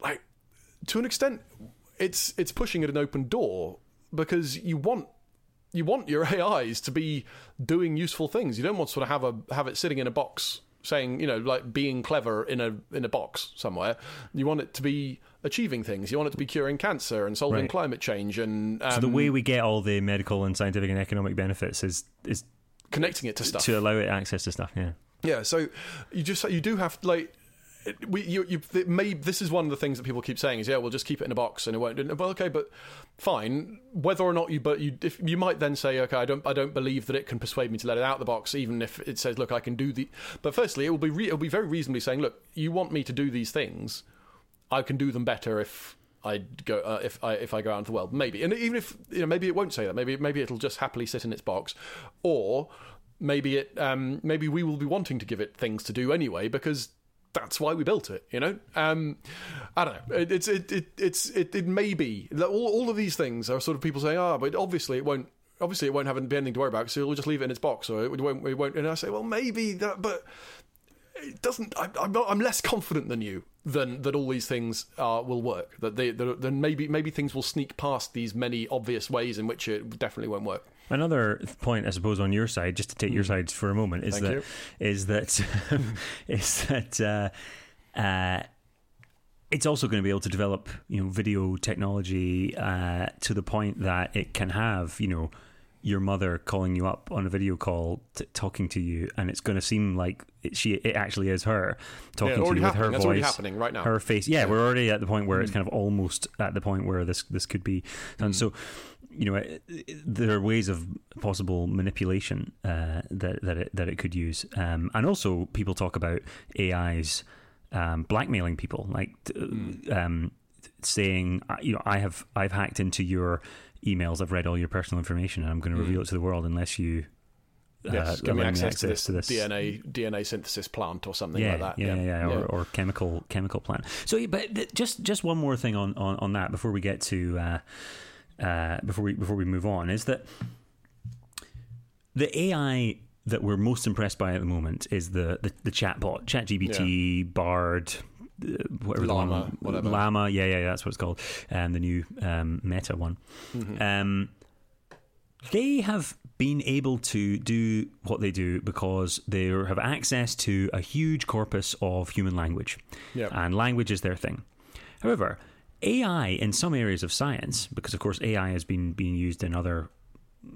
like, to an extent, it's it's pushing at an open door because you want you want your AIs to be doing useful things. You don't want to sort of have a have it sitting in a box saying, you know, like being clever in a in a box somewhere. You want it to be achieving things. You want it to be curing cancer and solving Right. climate change and um, So the way we get all the medical and scientific and economic benefits is is connecting it to stuff. to allow it access to stuff. Yeah. Yeah, so you just you do have like we you you this is one of the things that people keep saying is yeah we'll just keep it in a box and it won't well okay but fine. Whether or not you but you if you might then say okay I don't I don't believe that it can persuade me to let it out of the box even if it says look I can do the but firstly it will be re, it will be very reasonably saying look you want me to do these things. I can do them better if I go uh, if I if I go out into the world. Maybe. And even if you know maybe it won't say that. Maybe maybe it'll just happily sit in its box. Or maybe it um, maybe we will be wanting to give it things to do anyway because that's why we built it you know um, I don't know it, it's it, it it's it, it may be all, all of these things are sort of people saying ah but obviously it won't obviously it won't have anything to worry about so we'll just leave it in its box or it won't it won't and I say well maybe that but it doesn't. I, I'm, not, I'm less confident than you than that all these things will work. That they that, then maybe maybe things will sneak past these many obvious ways in which it definitely won't work. Another point, I suppose, on your side, just to take your sides for a moment, is Hmm. Thank that is that is that uh, uh, it's also going to be able to develop, you know, video technology uh, to the point that it can have, you know, your mother calling you up on a video call, t- talking to you, and it's going to seem like it, she it actually is her talking to you with her. That's voice, happening right now. Her face. Yeah, we're already at the point where it's kind of almost at the point where this this could be done. So, you know, it, it- there are ways of possible manipulation uh, that that it, that it could use, um, and also people talk about AIs um, blackmailing people, like Hmm. um, saying, you know, I have I've hacked into your emails, I've read all your personal information, and I'm going to reveal it to the world unless you. Uh. Yes, give me allow access, to, this DNA DNA synthesis plant or something yeah, like that. Yeah, yeah, yeah, Or, or chemical chemical plant. So, but th- just just one more thing on, on, on that before we get to uh, uh, before we before we move on is that the AI that we're most impressed by at the moment is the the, the chatbot, ChatGPT, Bard. Uh, Whatever the Llama, one, whatever. Llama, yeah, yeah, that's what it's called, and the new um, Meta one. Mm-hmm. Um, they have been able to do what they do because they have access to a huge corpus of human language. Yeah. And language is their thing. However, AI in some areas of science, because of course AI has been being used in other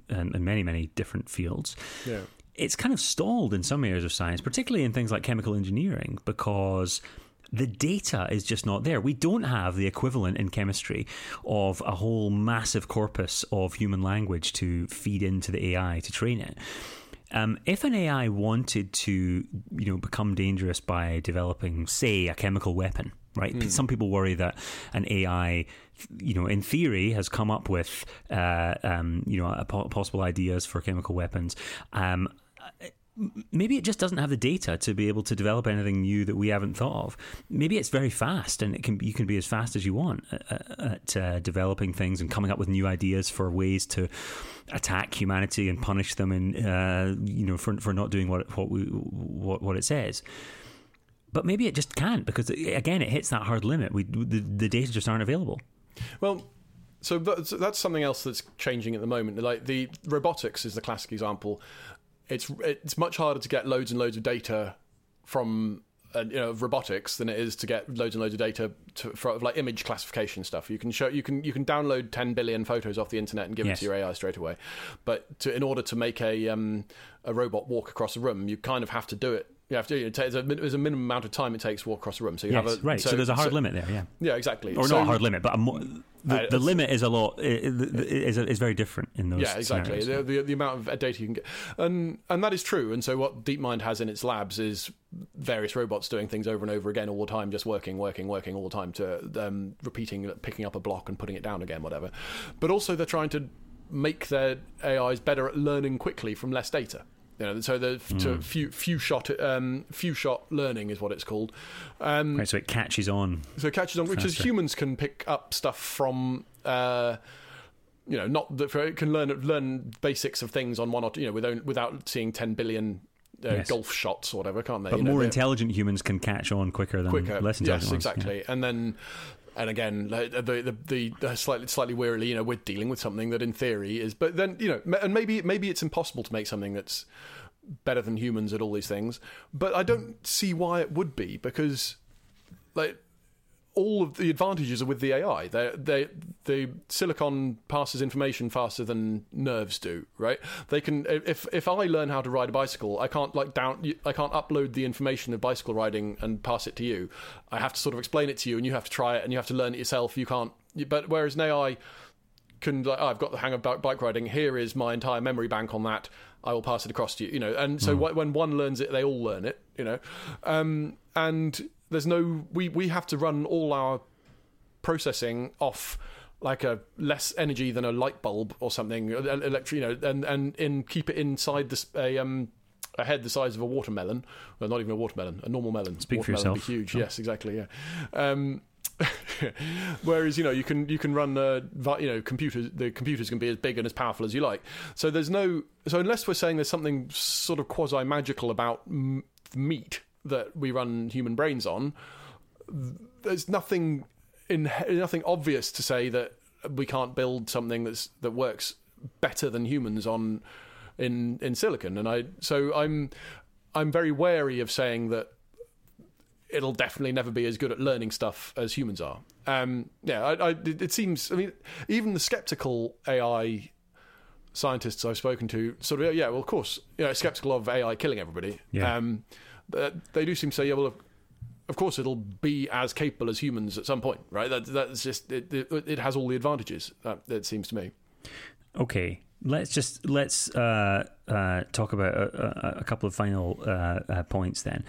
in, in many, many different fields, yeah. it's kind of stalled in some areas of science, particularly in things like chemical engineering, because the data is just not there. We don't have the equivalent in chemistry of a whole massive corpus of human language to feed into the AI to train it. Um, if an AI wanted to, you know, become dangerous by developing, say, a chemical weapon, right? Some people worry that an AI, you know, in theory, has come up with, uh, um, you know, possible ideas for chemical weapons. Um, maybe it just doesn't have the data to be able to develop anything new that we haven't thought of. Maybe it's very fast, and it can you can be as fast as you want at, at uh, developing things and coming up with new ideas for ways to attack humanity and punish them, and uh, you know for for not doing what what we what what it says. But maybe it just can't because again, it hits that hard limit. We the, the data just aren't available. Well, so that's something else that's changing at the moment. Like the robotics is the classic example. It's it's much harder to get loads and loads of data from uh, you know robotics than it is to get loads and loads of data to, for like image classification stuff. You can show you can you can download 10 billion photos off the internet and give Yes. it to your AI straight away. But to, in order to make a um, a robot walk across a room, you kind of have to do it. You have to. You know, there's, a, there's a minimum amount of time it takes to walk across a room. So you Yes, have a right. So, there's a hard limit there. Yeah. Yeah, exactly. Or so, not a hard limit, but a mo- the, Uh, the limit is a lot is is very different in those. Yeah, exactly. The, the, the amount of data you can get, and and that is true. And so what DeepMind has in its labs is various robots doing things over and over again all the time, just working, working, working all the time to um, repeating, picking up a block and putting it down again, whatever. But also they're trying to make their AIs better at learning quickly from less data. You know, so the to few few shot um, few shot learning is what it's called. Um, Right, so it catches on. so it catches on, which is humans can pick up stuff from. Uh, you know, not that it can learn learn basics of things on one or two, you know, without without seeing ten billion uh, Yes. golf shots or whatever, can't they? But You know, more intelligent humans can catch on quicker than quicker. less intelligent yes, ones. Yeah. exactly. And then, and again, the the the, the slightly slightly wearily, you know, we're dealing with something that in theory is, but then you know, and maybe maybe it's impossible to make something that's better than humans at all these things. But I don't see why it would be because, like. All of the advantages are with the AI. They, they, the silicon passes information faster than nerves do. Right? They can. If if I learn how to ride a bicycle, I can't like down. I can't upload the information of bicycle riding and pass it to you. I have to sort of explain it to you, and you have to try it, and you have to learn it yourself. You can't. But whereas an AI can like, oh, I've got the hang of bike riding. Here is my entire memory bank on that. I will pass it across to you. You know, and so wh- when one learns it, they all learn it. You know, um, and there's no we we have to run all our processing off like a less energy than a light bulb or something electric you know and and in keep it inside this a um a head the size of a watermelon well not even a watermelon a normal melon Speak for watermelon would yourself. be huge Tom. yes exactly yeah um Whereas you know you can you can run uh, you know computers the computers can be as big and as powerful as you like. So there's no so unless we're saying there's something sort of quasi magical about m- meat that we run human brains on, there's nothing in nothing obvious to say that we can't build something that's that works better than humans on in in silicon. And I so I'm I'm very wary of saying that it'll definitely never be as good at learning stuff as humans are. Um, yeah, I, I, it, seems. I mean, even the skeptical AI scientists I've spoken to sort of yeah, well, of course, you know, skeptical of AI killing everybody. Yeah. Um, but they do seem to say, yeah, well, of, of course, it'll be as capable as humans at some point, right? That, that's just it, it. It has all the advantages. That it seems to me. Okay, let's just let's uh, uh, talk about a, a, a couple of final uh, uh, points then.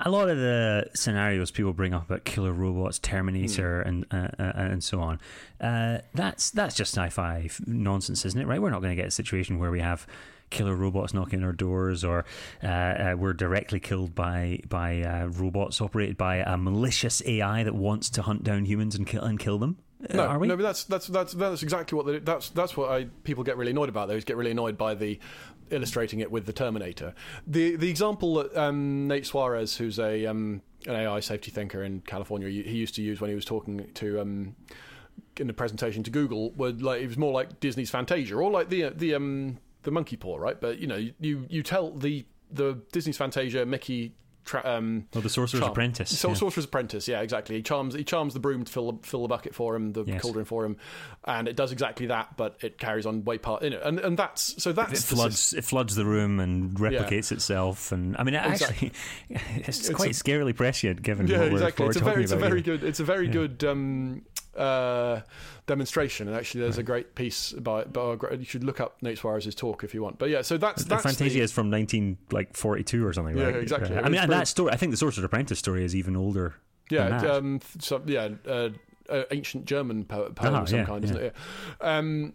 A lot of the scenarios people bring up about killer robots, Terminator, and uh, uh, and so on. Uh, that's that's just sci-fi nonsense, isn't it? Right? We're not going to get a situation where we have killer robots knocking on our doors, or uh, uh, we're directly killed by by uh, robots operated by a malicious AI that wants to hunt down humans and kill and kill them. Uh, No, are we? no, but that's that's that's that's exactly what they, that's that's what I people get really annoyed about. They get really annoyed by the illustrating it with the Terminator. The the example that um, Nate Soares, who's a um, an AI safety thinker in California, he he used to use when he was talking to. Um, in the presentation to Google, were like it was more like Disney's Fantasia, or like the the um the monkey paw, right? But you know, you you tell the the Disney's Fantasia Mickey. Tra- um, Well, the Sorcerer's charm. Apprentice. So, yeah. Sorcerer's Apprentice, yeah, exactly. He charms he charms the broom to fill the, fill the bucket for him, the Yes. cauldron for him, and it does exactly that, but it carries on way part, you know, and and that's so that's it the floods it floods the room and replicates itself and I mean it Exactly. actually it's, It's quite a- scarily prescient given yeah, what we're, exactly. It's a very, talking it's a very good, it's a very Yeah. good um, uh, demonstration. And actually, there's a great piece by, by you should look up Nate Soares's talk if you want. But yeah, so that's The that's Fantasia the- is from 19 like 42 or something Yeah, right? exactly. I It mean and that story I think the Sorcerer's Apprentice story is even older yeah, um, so, yeah, uh, uh, ancient German po- poem Ah, of some yeah, kind, isn't it? Yeah. Um,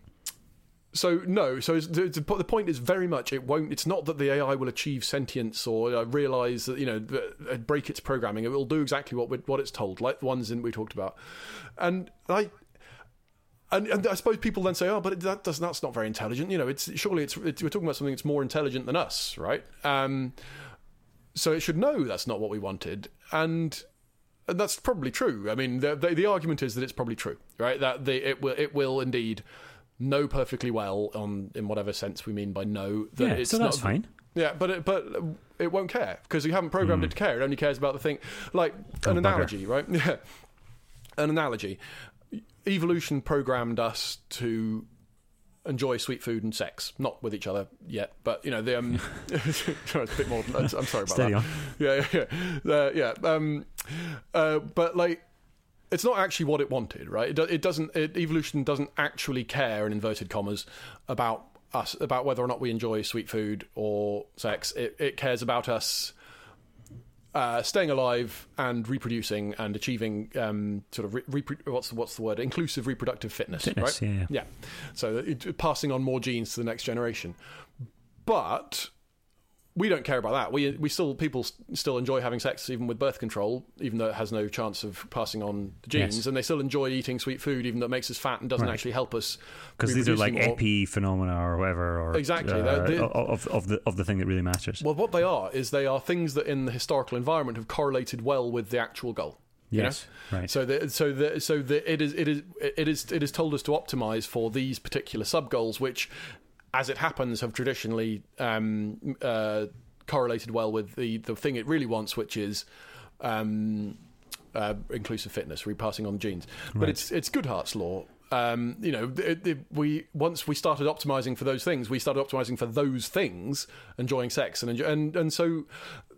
so no, so the, the point is very much it won't. It's not that the AI will achieve sentience or uh, realize that you know uh, break its programming. It will do exactly what what it's told, like the ones in we talked about. And I and, and I suppose people then say, "Oh, but that does that's not very intelligent." You know, it's surely it's, it's we're talking about something that's more intelligent than us, right? Um, so it should know that's not what we wanted, and and that's probably true. I mean, the, the, the argument is that it's probably true, right? That the, it will it will indeed know perfectly well on in whatever sense we mean by know that yeah it's so that's not, fine yeah, but it, but it won't care because you haven't programmed it to care. It only cares about the thing, like Oh, an bugger. analogy, right? Yeah, an analogy. Evolution programmed us to enjoy sweet food and sex, not with each other yet, but you know the um, it's a bit more. I'm sorry about Steady that. on. Yeah, yeah, yeah. Uh, yeah. Um, uh, but like, it's not actually what it wanted, right? It, do, it doesn't. It, evolution doesn't actually care, in inverted commas, about us, about whether or not we enjoy sweet food or sex. It, it cares about us uh, staying alive and reproducing and achieving um, sort of re- repro- what's the, what's the word inclusive reproductive fitness, Fitness, right? yeah, yeah. yeah. So it, passing on more genes to the next generation, but we don't care about that. We we still people still enjoy having sex even with birth control, even though it has no chance of passing on the genes, Yes. and they still enjoy eating sweet food, even though it makes us fat and doesn't Right. actually help us. Because these are like more. epi phenomena or whatever, or Exactly, uh, they're- they're- of of the of the thing that really matters. Well, what they are is they are things that in the historical environment have correlated well with the actual goal. you know? yes, right. So the, so the, so the, it is it is it is it is told us to optimize for these particular sub goals, which, as it happens, have traditionally um, uh, correlated well with the the thing it really wants, which is. Um, uh, inclusive fitness, repassing on genes, but it's it's Goodhart's law. Um, you know, it, it, we once we started optimizing for those things, we started optimizing for those things, enjoying sex and enjoy, and and so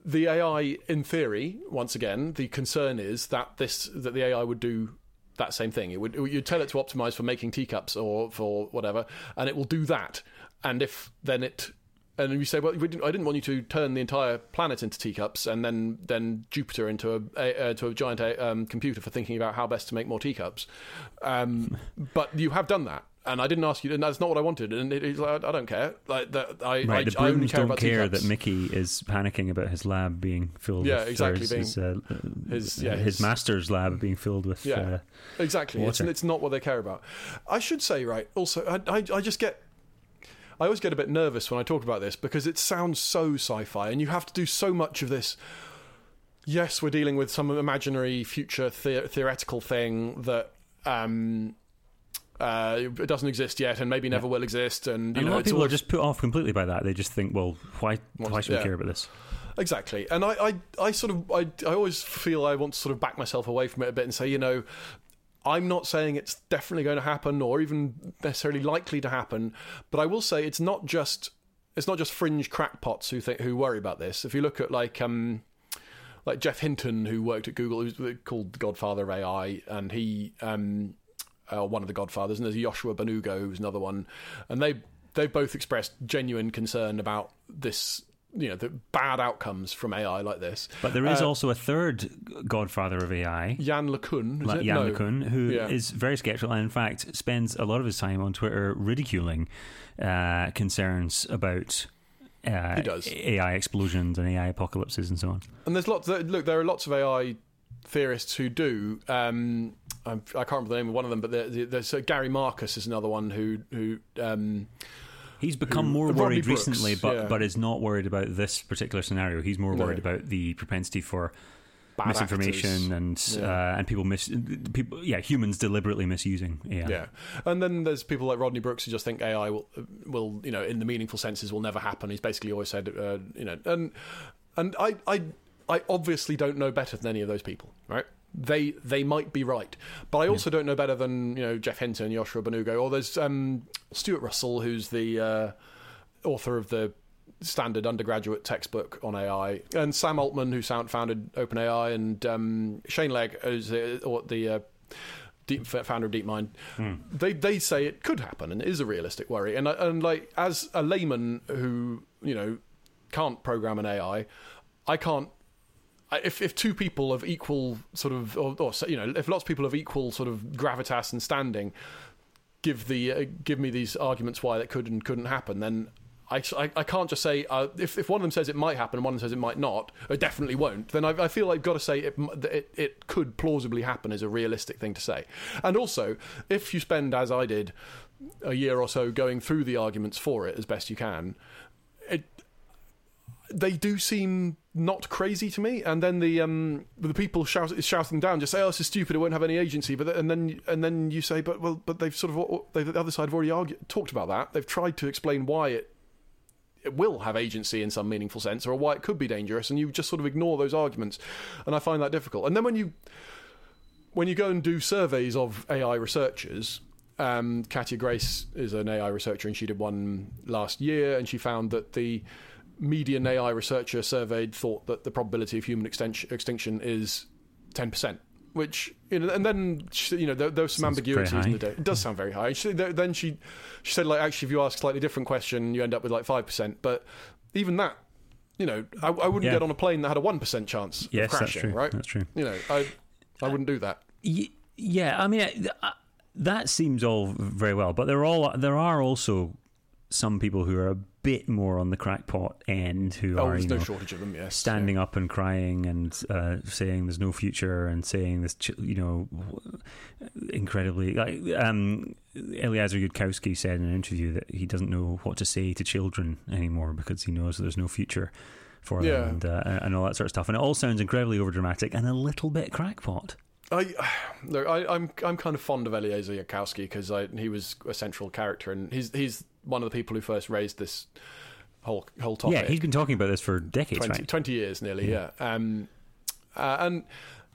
the AI, in theory, once again, the concern is that this that the AI would do that same thing. It would you tell it to optimize for making teacups or for whatever, and it will do that. And if then it and you say, well, we didn't, I didn't want you to turn the entire planet into teacups and then then Jupiter into a, a uh, to a giant um, computer for thinking about how best to make more teacups. Um, but you have done that. And I didn't ask you, and that's not what I wanted. And it's like, I don't care. Like that, I, Right, I, the I care don't care that Mickey is panicking about his lab being filled Yeah, with exactly, or his, his, uh, his- yeah, his his- master's lab being filled with Yeah. uh, Exactly. It's, it's not what they care about. I should say, right, also, I, I, I just get. I always get a bit nervous when I talk about this because it sounds so sci fi, and you have to do so much of this. Yes, we're dealing with some imaginary future the- theoretical thing that. Um, uh, it doesn't exist yet, and maybe never will exist. And, you And know, a lot of people all- are just put off completely by that. They just think, well, why why should yeah. we care about this? Exactly, and I, I, I sort of, I, I always feel I want to sort of back myself away from it a bit and say, you know, I'm not saying it's definitely going to happen or even necessarily likely to happen, but I will say it's not just, it's not just fringe crackpots who think who worry about this. If you look at like, um, like Geoff Hinton, who worked at Google, who's called the Godfather of AI, and he, um, uh, one of the Godfathers, and there's Yoshua Bengio, who's another one, and they they both expressed genuine concern about this, you know, the bad outcomes from AI like this. But there is Uh, also a third godfather of AI, Yann LeCun, is it? Yann No. LeCun, who is Yeah. very skeptical and, in fact, spends a lot of his time on Twitter ridiculing uh, concerns about uh, He does. AI explosions and AI apocalypses and so on. And there's lots. Look, there are lots of AI theorists who do. Um, I'm, I can't remember the name of one of them, but there, there's uh, Gary Marcus is another one who who. Um, He's become Who- more worried Brooks, recently, but yeah. but is not worried about this particular scenario. He's more No. worried about the propensity for bad misinformation actors. and Yeah. uh, and people mis people yeah humans deliberately misusing AI. Yeah, and then there's people like Rodney Brooks who just think AI will, will you know, in the meaningful senses, will never happen. He's basically always said, uh, you know, and and I, I, I obviously don't know better than any of those people, right? They they might be right, but I also don't know better than you know Geoff Hinton, Yoshua Bengio, or there's um, Stuart Russell, who's the uh, author of the standard undergraduate textbook on AI, and Sam Altman, who sound, founded OpenAI, and um, Shane Legg, who's the, or the uh, deep, founder of DeepMind. They they say it could happen and it is a realistic worry. And and like as a layman who you know can't program an AI, I can't. If, if two people of equal sort of, or, or you know, if lots of people of equal sort of gravitas and standing give the uh, give me these arguments why that could and couldn't happen, then I, I, I can't just say uh, if if one of them says it might happen and one of them says it might not, or definitely won't. Then I, I feel I've got to say it, it it could plausibly happen is a realistic thing to say. And also, if you spend as I did a year or so going through the arguments for it as best you can, it they do seem not crazy to me. And then the um, the people shout, shouting down just say, "Oh, this is stupid. It won't have any agency." But and then and then you say, "But well, but they've sort of they the other side have already argued, talked about that. They've tried to explain why it." It will have agency in some meaningful sense, or why it could be dangerous, and you just sort of ignore those arguments, and I find that difficult. And then when you when you go and do surveys of AI researchers, Um, Katja Grace is an AI researcher, and she did one last year, and she found that the median AI researcher surveyed thought that the probability of human extinction, extinction is ten percent. Which you know, and then she, you know there, there was some Sounds ambiguities in the data. It does sound very high. She, then she she said like actually if you ask a slightly different question, you end up with like five percent. But even that, you know, I, I wouldn't Yeah. get on a plane that had a one percent chance Yes, of that's crashing. true. Right? That's true. You know, I I wouldn't do that. Y- yeah, I mean that seems all very well, but there are all there are also some people who are a bit more on the crackpot end who Oh, are you no know, shortage of them. Yes, standing up and crying and uh, saying there's no future and saying this, you know, incredibly. Like, um, Eliezer Yudkowsky said in an interview that he doesn't know what to say to children anymore because he knows there's no future for Yeah. them and, uh, and all that sort of stuff. And it all sounds incredibly overdramatic and a little bit crackpot. I, look, I, I'm I'm kind of fond of Eliezer Yudkowsky because he was a central character, and he's he's one of the people who first raised this whole whole topic. Yeah, he's been talking about this for decades, 20, right? 20 years nearly, yeah. Um, uh, and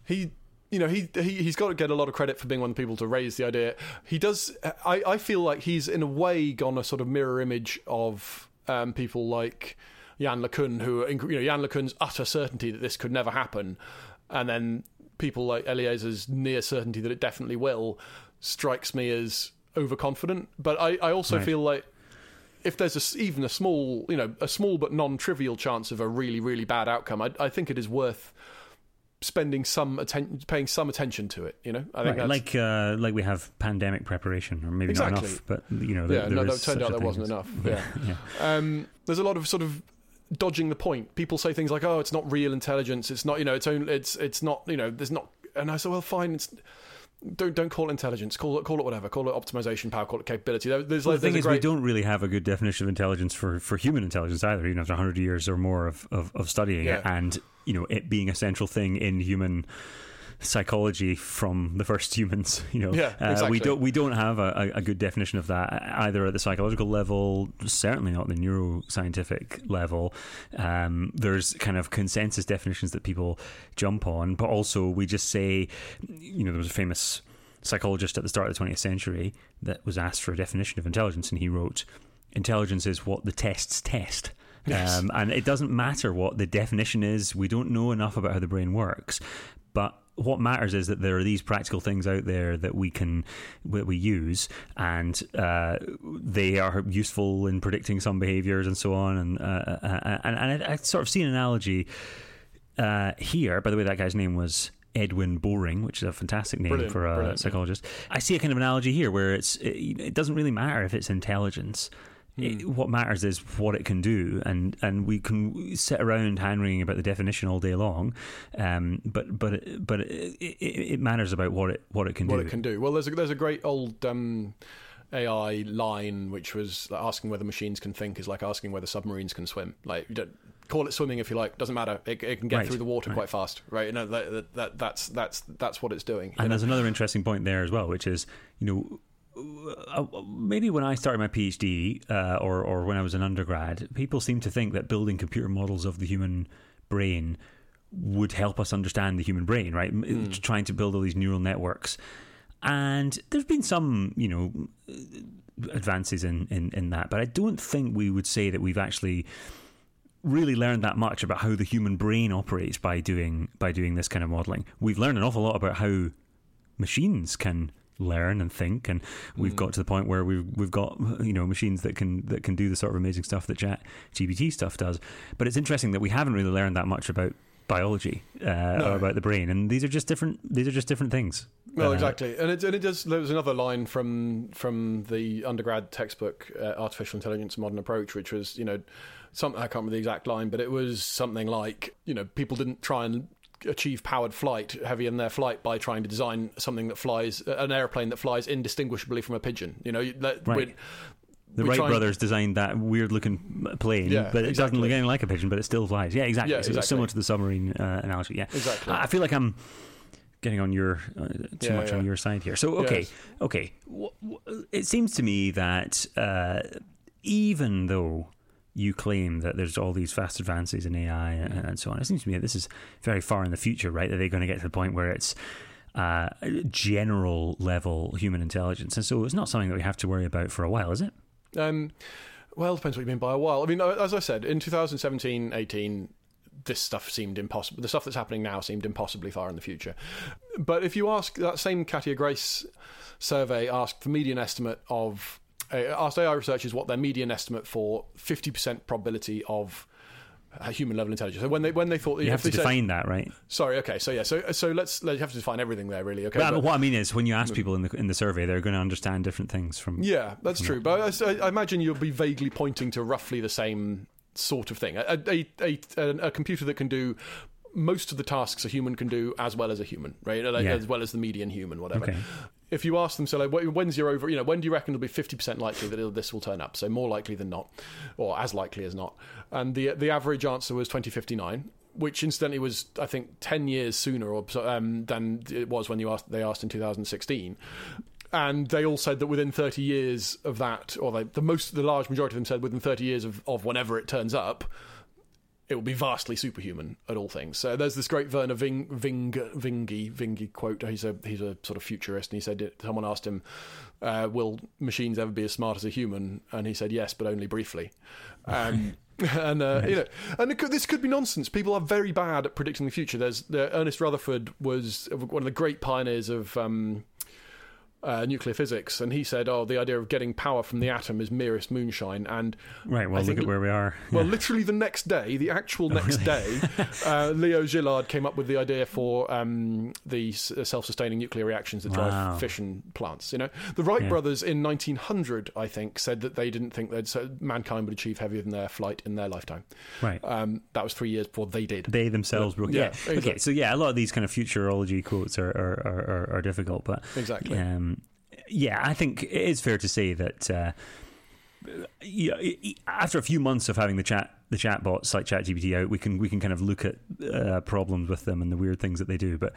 he, you know, he, he he's got to get a lot of credit for being one of the people to raise the idea. He does. I, I feel like he's in a way gone a sort of mirror image of um, people like Yann LeCun, who are, you know Yann LeCun's utter certainty that this could never happen, and then people like Eliezer's near certainty that it definitely will strikes me as overconfident. But I, I also Right. feel like if there's a even a small, you know, a small but non-trivial chance of a really, really bad outcome, I, I think it is worth spending some attention, paying some attention to it. You know, I think Right, like uh, like we have pandemic preparation, or maybe Exactly. not enough, but you know, there, yeah, there no, it turned such out there wasn't as- enough. Yeah. yeah. um, there's a lot of sort of dodging the point. People say things like, "Oh, it's not real intelligence. It's not, you know, it's only, it's, it's not, you know, there's not." And I said, "Well, fine. It's don't don't call it intelligence. Call it call it whatever. Call it optimization power. Call it capability. There- There's Well, like the thing is, a we don't really have a good definition of intelligence for, for human intelligence either, even after 100 years or more of, of, of studying it, and you know it being a central thing in human psychology from the first humans. You know, Yeah, uh, we don't we don't have a, a a good definition of that either at the psychological level, certainly not the neuroscientific level. Um, there's kind of consensus definitions that people jump on, but also we just say, you know, there was a famous psychologist at the start of the 20th century that was asked for a definition of intelligence, and he wrote, Intelligence is what the tests test. Yes. Um, and it doesn't matter what the definition is, we don't know enough about how the brain works. But what matters is that there are these practical things out there that we can that we use, and uh, they are useful in predicting some behaviors and so on. And uh, uh, and, and I, I sort of see an analogy uh, here. By the way, that guy's name was Edwin Boring, which is a fantastic name Brilliant, for a brilliant, psychologist. I see a kind of analogy here where it's it, it doesn't really matter if it's intelligence. It, Hmm. what matters is what it can do, and, and we can sit around hand wringing about the definition all day long, um, but but it, but it, it, it matters about what it what it can what do. it can do. Well, there's a, there's a great old um, AI line which was like, asking whether machines can think is like asking whether submarines can swim. Like you don't call it swimming if you like, doesn't matter. It, it can get Right, through the water right. quite fast, right? You know that, that, that that's that's that's what it's doing. And know? there's another interesting point there as well, which is, you know, Uh, uh, maybe when I started my PhD uh, or or when I was an undergrad, people seem to think that building computer models of the human brain would help us understand the human brain, right? M- hmm. Trying to build all these neural networks. And there's been some, you know, advances in, in, in that, but I don't think we would say that we've actually really learned that much about how the human brain operates by doing by doing this kind of modeling. We've learned an awful lot about how machines can learn and think and we've got to the point where we've we've got you know machines that can that can do the sort of amazing stuff that chat GPT stuff does but it's interesting that we haven't really learned that much about biology uh, No. or about the brain and these are just different these are just different things Well, Uh, exactly, and it, and it does. There was another line from from the undergrad textbook, uh, "Artificial Intelligence: Modern Approach," which was, you know, something I can't remember the exact line, but it was something like, you know, people didn't try and achieve powered flight heavy in their flight by trying to design something that flies an airplane that flies indistinguishably from a pigeon. You know, that, Right. the Wright brothers designed that weird looking plane Yeah, but it doesn't look anything like a pigeon but it still flies yeah exactly Yeah, so it's exactly. similar to the submarine uh, analogy yeah Exactly. I I feel like I'm getting on your uh, too Yeah, much on your side here. So okay, Yes. okay. W- w- It seems to me that uh, even though you claim that there's all these fast advances in AI and, and so on, it seems to me that this is very far in the future, right? That they're going to get to the point where it's uh, general level human intelligence, and so it's not something that we have to worry about for a while, is it? Um, well, depends what you mean by a while. I mean, as I said, in 2017, 18, this stuff seemed impossible. The stuff that's happening now seemed impossibly far in the future. But if you ask that same Katja Grace survey asked the median estimate of Uh, asked AI researchers what their median estimate for 50% probability of uh, human level intelligence. So when they when they thought You have to they said- define that, right? sorry, okay, so yeah, so so let's let's have to define everything there, really. Okay, But, um, but- what I mean is, when you ask mm. people in the in the survey, they're going to understand different things from. Yeah, that's true. But I, I imagine you'll be vaguely pointing to roughly the same sort of thing. A, a, a, a, a computer that can do most of the tasks a human can do as well as a human, right? Like, Yeah. As well as the median human, whatever. Okay. If you ask them, so like, when's your over, you know, when do you reckon it'll be 50% likely that this will turn up? So more likely than not, or as likely as not. And the the average answer was 2059. Which incidentally was, I think, ten years sooner or um, than it was when you asked. They asked in 2016 and they all said that within 30 years of that, or they, the most, the large majority of them said within 30 years of, of whenever it turns up, it will be vastly superhuman at all things. So there's this great Vernor Ving, Ving, Vinge quote. He's a he's a sort of futurist, and he said someone asked him, uh, "Will machines ever be as smart as a human?" And he said, "Yes, but only briefly." Um, and uh, you know, and could, this could be nonsense. People are very bad at predicting the future. There's the, Ernest Rutherford was one of the great pioneers of. Um, uh, nuclear physics, and he said, "Oh, the idea of getting power from the atom is merest moonshine." And Right. Well, I look at where we are. well, literally the next day, the actual next day, uh, Leo Szilard came up with the idea for um, the self-sustaining nuclear reactions that drive Wow. fission plants. You know, the Wright Yeah. brothers in 1900, I think, said that they didn't think that so mankind would achieve heavier than their flight in their lifetime. right. Um, that was three years before they did. they themselves broke. Yeah, Yeah. exactly. Okay. So yeah, a lot of these kind of futurology quotes are are, are, are, are difficult, but Exactly. um, yeah, I think it is fair to say that. Uh, i- i- after a few months of having the chat the chatbots like ChatGPT out, we can we can kind of look at uh, problems with them and the weird things that they do. But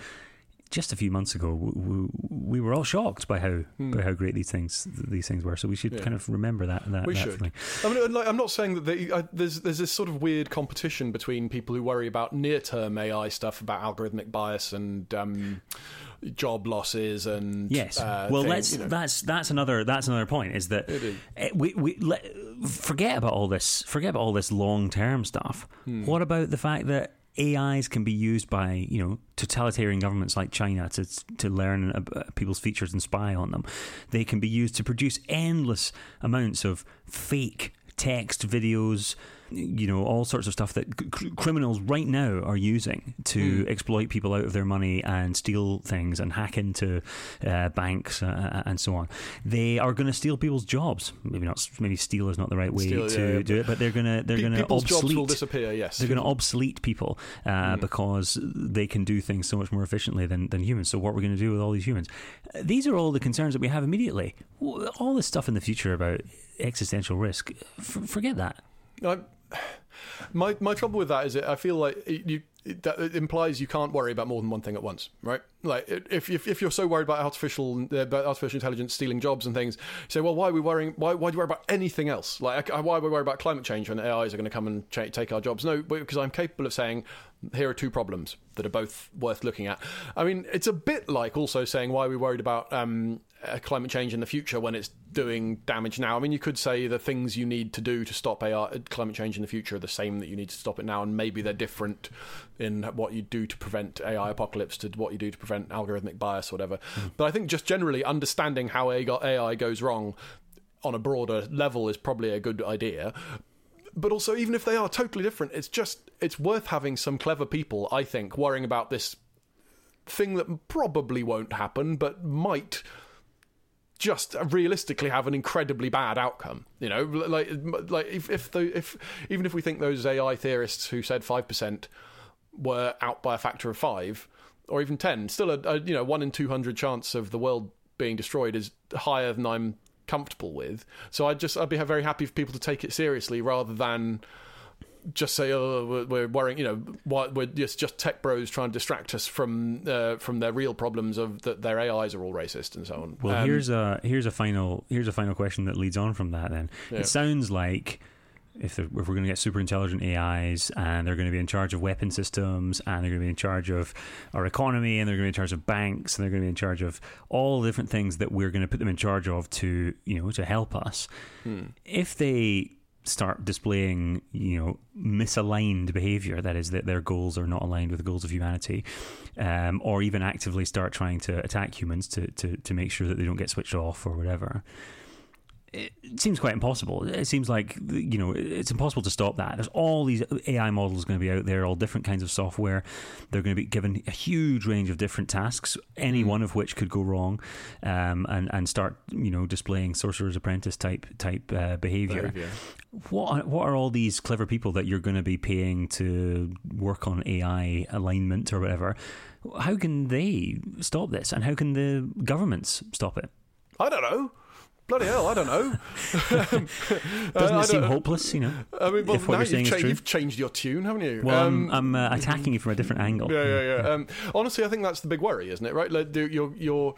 just a few months ago, we, we were all shocked by how by how great these things these things were. So we should Hmm. Yeah. kind of remember that. that We that should. feeling. I mean, like, I'm not saying that they, I, there's there's this sort of weird competition between people who worry about near-term AI stuff, about algorithmic bias and um, job losses and Yes. Uh, well, things, let's. you know. That's that's another that's another point. Is that is. eh, we we let, forget about all this. Forget about all this long term stuff. Hmm. What about the fact that AIs can be used by you know totalitarian governments like China to to learn about people's features and spy on them? They can be used to produce endless amounts of fake text, videos, you know, all sorts of stuff that c- criminals right now are using to exploit people out of their money and steal things and hack into uh, banks uh, and so on. They are going to steal people's jobs. Maybe not. Maybe steal is not the right way Steal, to yeah, do it, but they're going to they're Pe- going to jobs will obsolete. disappear. Yes, They're going to obsolete people uh, Hmm. because they can do things so much more efficiently than, than humans. So, what we're going to do with all these humans? Uh, These are all the concerns that we have immediately. All this stuff in the future about existential risk, f- forget that. My my trouble with that is that I feel like it, you it, that it implies you can't worry about more than one thing at once, right? Like if if, if you're so worried about artificial uh, about artificial intelligence stealing jobs and things, say, well, why are we worrying? Why why do you worry about anything else? Like why are we worried about climate change when AIs are going to come and cha- take our jobs? No, because I'm capable of saying. Here are two problems that are both worth looking at. I mean, it's a bit like also saying why are we worried about um, climate change in the future when it's doing damage now. I mean, you could say the things you need to do to stop AI, climate change in the future are the same that you need to stop it now, and maybe they're different in what you do to prevent AI apocalypse to what you do to prevent algorithmic bias or whatever. Hmm. But I think just generally understanding how AI goes wrong on a broader level is probably a good idea. But also, even if they are totally different, it's just it's worth having some clever people, I think, worrying about this thing that probably won't happen, but might just realistically have an incredibly bad outcome. You know, like like if if the if even if we think those AI theorists who said five percent were out by a factor of five or even ten, still a, a you know one in two hundred chance of the world being destroyed is higher than I'm comfortable with. So I'd just I'd be very happy for people to take it seriously rather than just say, "Oh, we're, we're worrying," you know, why, we're just just tech bros trying to distract us from uh, from their real problems of that their AIs are all racist and so on. Well, Um, here's a here's a final here's a final question that leads on from that. Then Yeah. it sounds like if, if we're going to get super intelligent AIs and they're going to be in charge of weapon systems and they're going to be in charge of our economy and they're going to be in charge of banks and they're going to be in charge of all the different things that we're going to put them in charge of to you know to help us. Hmm. If they start displaying you know misaligned behavior that is that their goals are not aligned with the goals of humanity um, or even actively start trying to attack humans to, to, to make sure that they don't get switched off or whatever it seems quite impossible. It seems like you know it's impossible to stop that. There's all these AI models going to be out there, all different kinds of software. They're going to be given a huge range of different tasks, any one of which could go wrong, um, and and start you know displaying Sorcerer's Apprentice type type uh, behavior. Behaviour. What what are all these clever people that you're going to be paying to work on AI alignment or whatever? How can they stop this, and how can the governments stop it? I don't know. Bloody hell, I don't know. Doesn't Uh, it seem hopeless? You know. I mean, well, if what now you're saying you've, is cha- true? you've changed your tune, haven't you? Well, Um, I'm, I'm uh, attacking you from a different angle. Yeah, yeah, yeah. Um, honestly, I think that's the big worry, isn't it? Right? Like, you're, you're,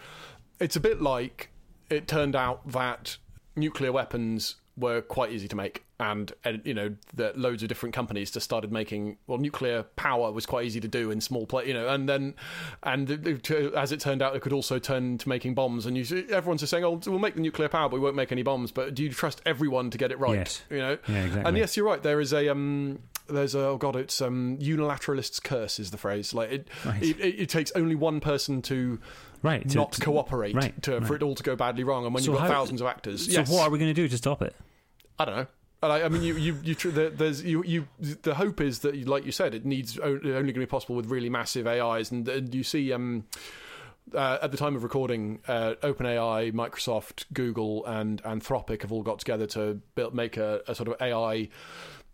it's a bit like it turned out that nuclear weapons were quite easy to make, and, and you know that loads of different companies just started making. Well, nuclear power was quite easy to do in small play, you know, and then and it- as it turned out, it could also turn to making bombs. And you, everyone's just saying, "Oh, we'll make the nuclear power, but we won't make any bombs." But do you trust everyone to get it right? Yes. You know. Yeah, exactly. And yes, you're right. There is a um, there's a oh god, it's um, unilateralist's curse is the phrase. Like it, Right. it, it, it takes only one person to right. to- not to- cooperate right, to, for right. it all to go badly wrong. And when So you've got how- thousands of actors, So yes, what are we going to do to stop it? I don't know. I, I mean, you, you, you, there's, you, you. The hope is that, like you said, it needs only going to be possible with really massive AIs, and, and you see, um, uh, at the time of recording, uh, OpenAI, Microsoft, Google, and Anthropic have all got together to build, make a, a sort of AI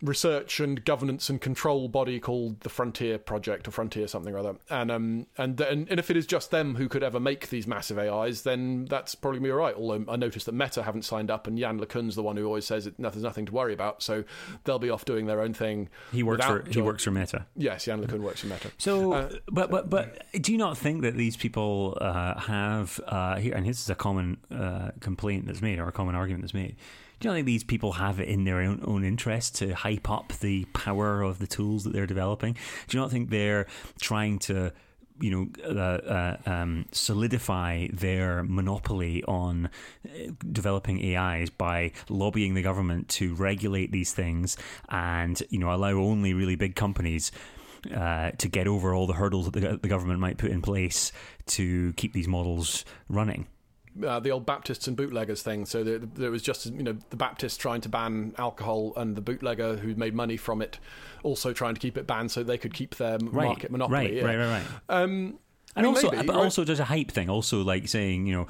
research and governance and control body called the Frontier Project or Frontier something or other. And um and and, and if it is just them who could ever make these massive AIs, then that's probably me all right. Although I noticed that Meta haven't signed up, and Yann LeCun's the one who always says it, there's nothing to worry about. So they'll be off doing their own thing. He works for without he works for Meta. Yes, Yann LeCun works for Meta. So, Uh, but but but do you not think that these people uh, have uh, here? And this is a common uh, complaint that's made, or a common argument that's made. Do you think these people have it in their own, own interest to hype up the power of the tools that they're developing? Do you not think they're trying to you know, uh, uh, um, solidify their monopoly on uh, developing AIs by lobbying the government to regulate these things and you know allow only really big companies uh, to get over all the hurdles that the, the government might put in place to keep these models running. Uh, the old Baptists and bootleggers thing. So there, there was just you know the Baptists trying to ban alcohol, and the bootlegger who made money from it also trying to keep it banned so they could keep their Right, market monopoly. right, yeah. right, right, right. Um, I And mean, also, maybe, but right? also, there's a hype thing. Also, like saying, you know,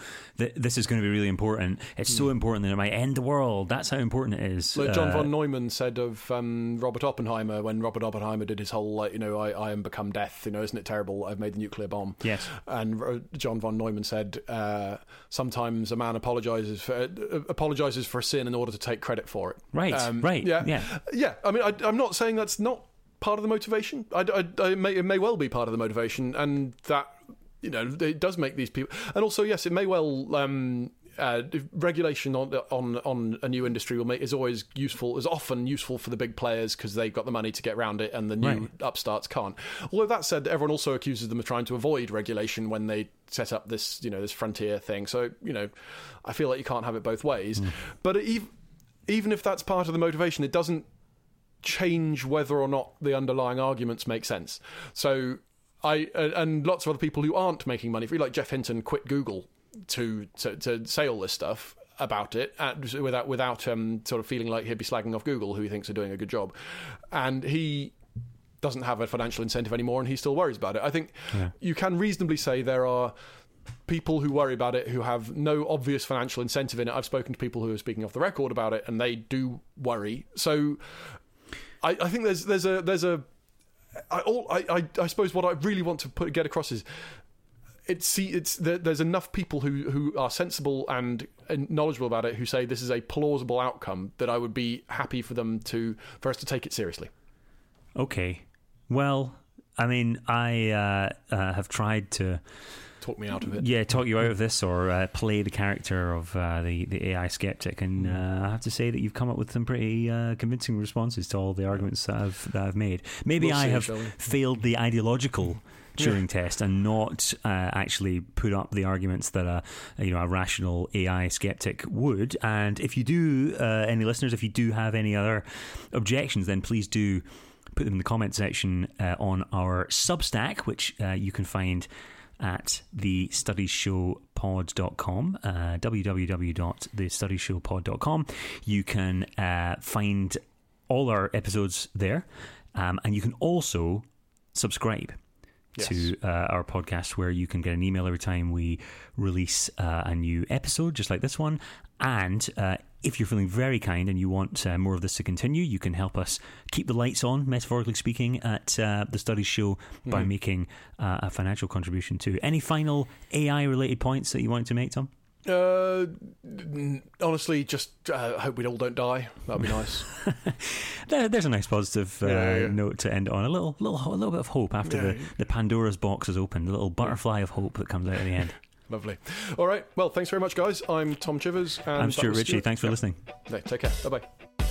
this is going to be really important. It's Hmm. so important that it might end the world. That's how important it is. Like John Uh, von Neumann said of um, Robert Oppenheimer when Robert Oppenheimer did his whole like you know I, I am become death you know isn't it terrible I've made the nuclear bomb Yes. and uh, John von Neumann said uh, sometimes a man apologizes for uh, apologizes for a sin in order to take credit for it Right, Um, right, yeah yeah. yeah I mean I, I'm not saying that's not part of the motivation I, I- I- it, may, it may well be part of the motivation and that you know it does make these people and also yes it may well um, uh, regulation on on on a new industry will make is always useful is often useful for the big players because they've got the money to get around it and the new Right. upstarts can't. Although that said, everyone also accuses them of trying to avoid regulation when they set up this you know this frontier thing. So you know, I feel like you can't have it both ways. But even even if that's part of the motivation, it doesn't change whether or not the underlying arguments make sense. So I and lots of other people who aren't making money, If you like Geoff Hinton, quit Google to to, to say all this stuff about it and without without um, sort of feeling like he'd be slagging off Google, who he thinks are doing a good job, and he doesn't have a financial incentive anymore, and he still worries about it. I think Yeah. you can reasonably say there are people who worry about it who have no obvious financial incentive in it. I've spoken to people who are speaking off the record about it, and they do worry. So I, I think there's there's a there's a I, all, I, I I suppose what I really want to put get across is it's see it's there, there's enough people who who are sensible and, and knowledgeable about it who say this is a plausible outcome that I would be happy for them to for us to take it seriously. Okay. Well, I mean, I uh, uh, have tried to talk me out of it. Yeah, talk you out of this or uh, play the character of uh, the the AI skeptic, and Hmm. uh, I have to say that you've come up with some pretty uh, convincing responses to all the arguments that I've that I've made. Maybe We'll I see, have failed the ideological Turing test and not uh, actually put up the arguments that a you know a rational AI skeptic would. And if you do, uh, any listeners, if you do have any other objections, then please do put them in the comment section uh, on our Substack, which uh, you can find at the studiesshowpod.com, uh, www.thestudiesshowpod.com. You can uh, find all our episodes there, um, and you can also subscribe Yes. to uh, our podcast where you can get an email every time we release uh, a new episode, just like this one. And uh, if you're feeling very kind and you want uh, more of this to continue, you can help us keep the lights on, metaphorically speaking, at uh, the Studies Show by making uh, a financial contribution too. Any final AI related points that you wanted to make, Tom? Uh, n- honestly, just uh, hope we all don't die. That'd be nice. There, there's a nice positive uh, Yeah, yeah. note to end on. A little, little, a little bit of hope after the, Yeah. the Pandora's box is opened. A little butterfly of hope that comes out at the end. Lovely. All right. Well, thanks very much, guys. I'm Tom Chivers. And I'm Stuart Ritchie. Thanks for Yeah. listening. No, take care. Bye bye.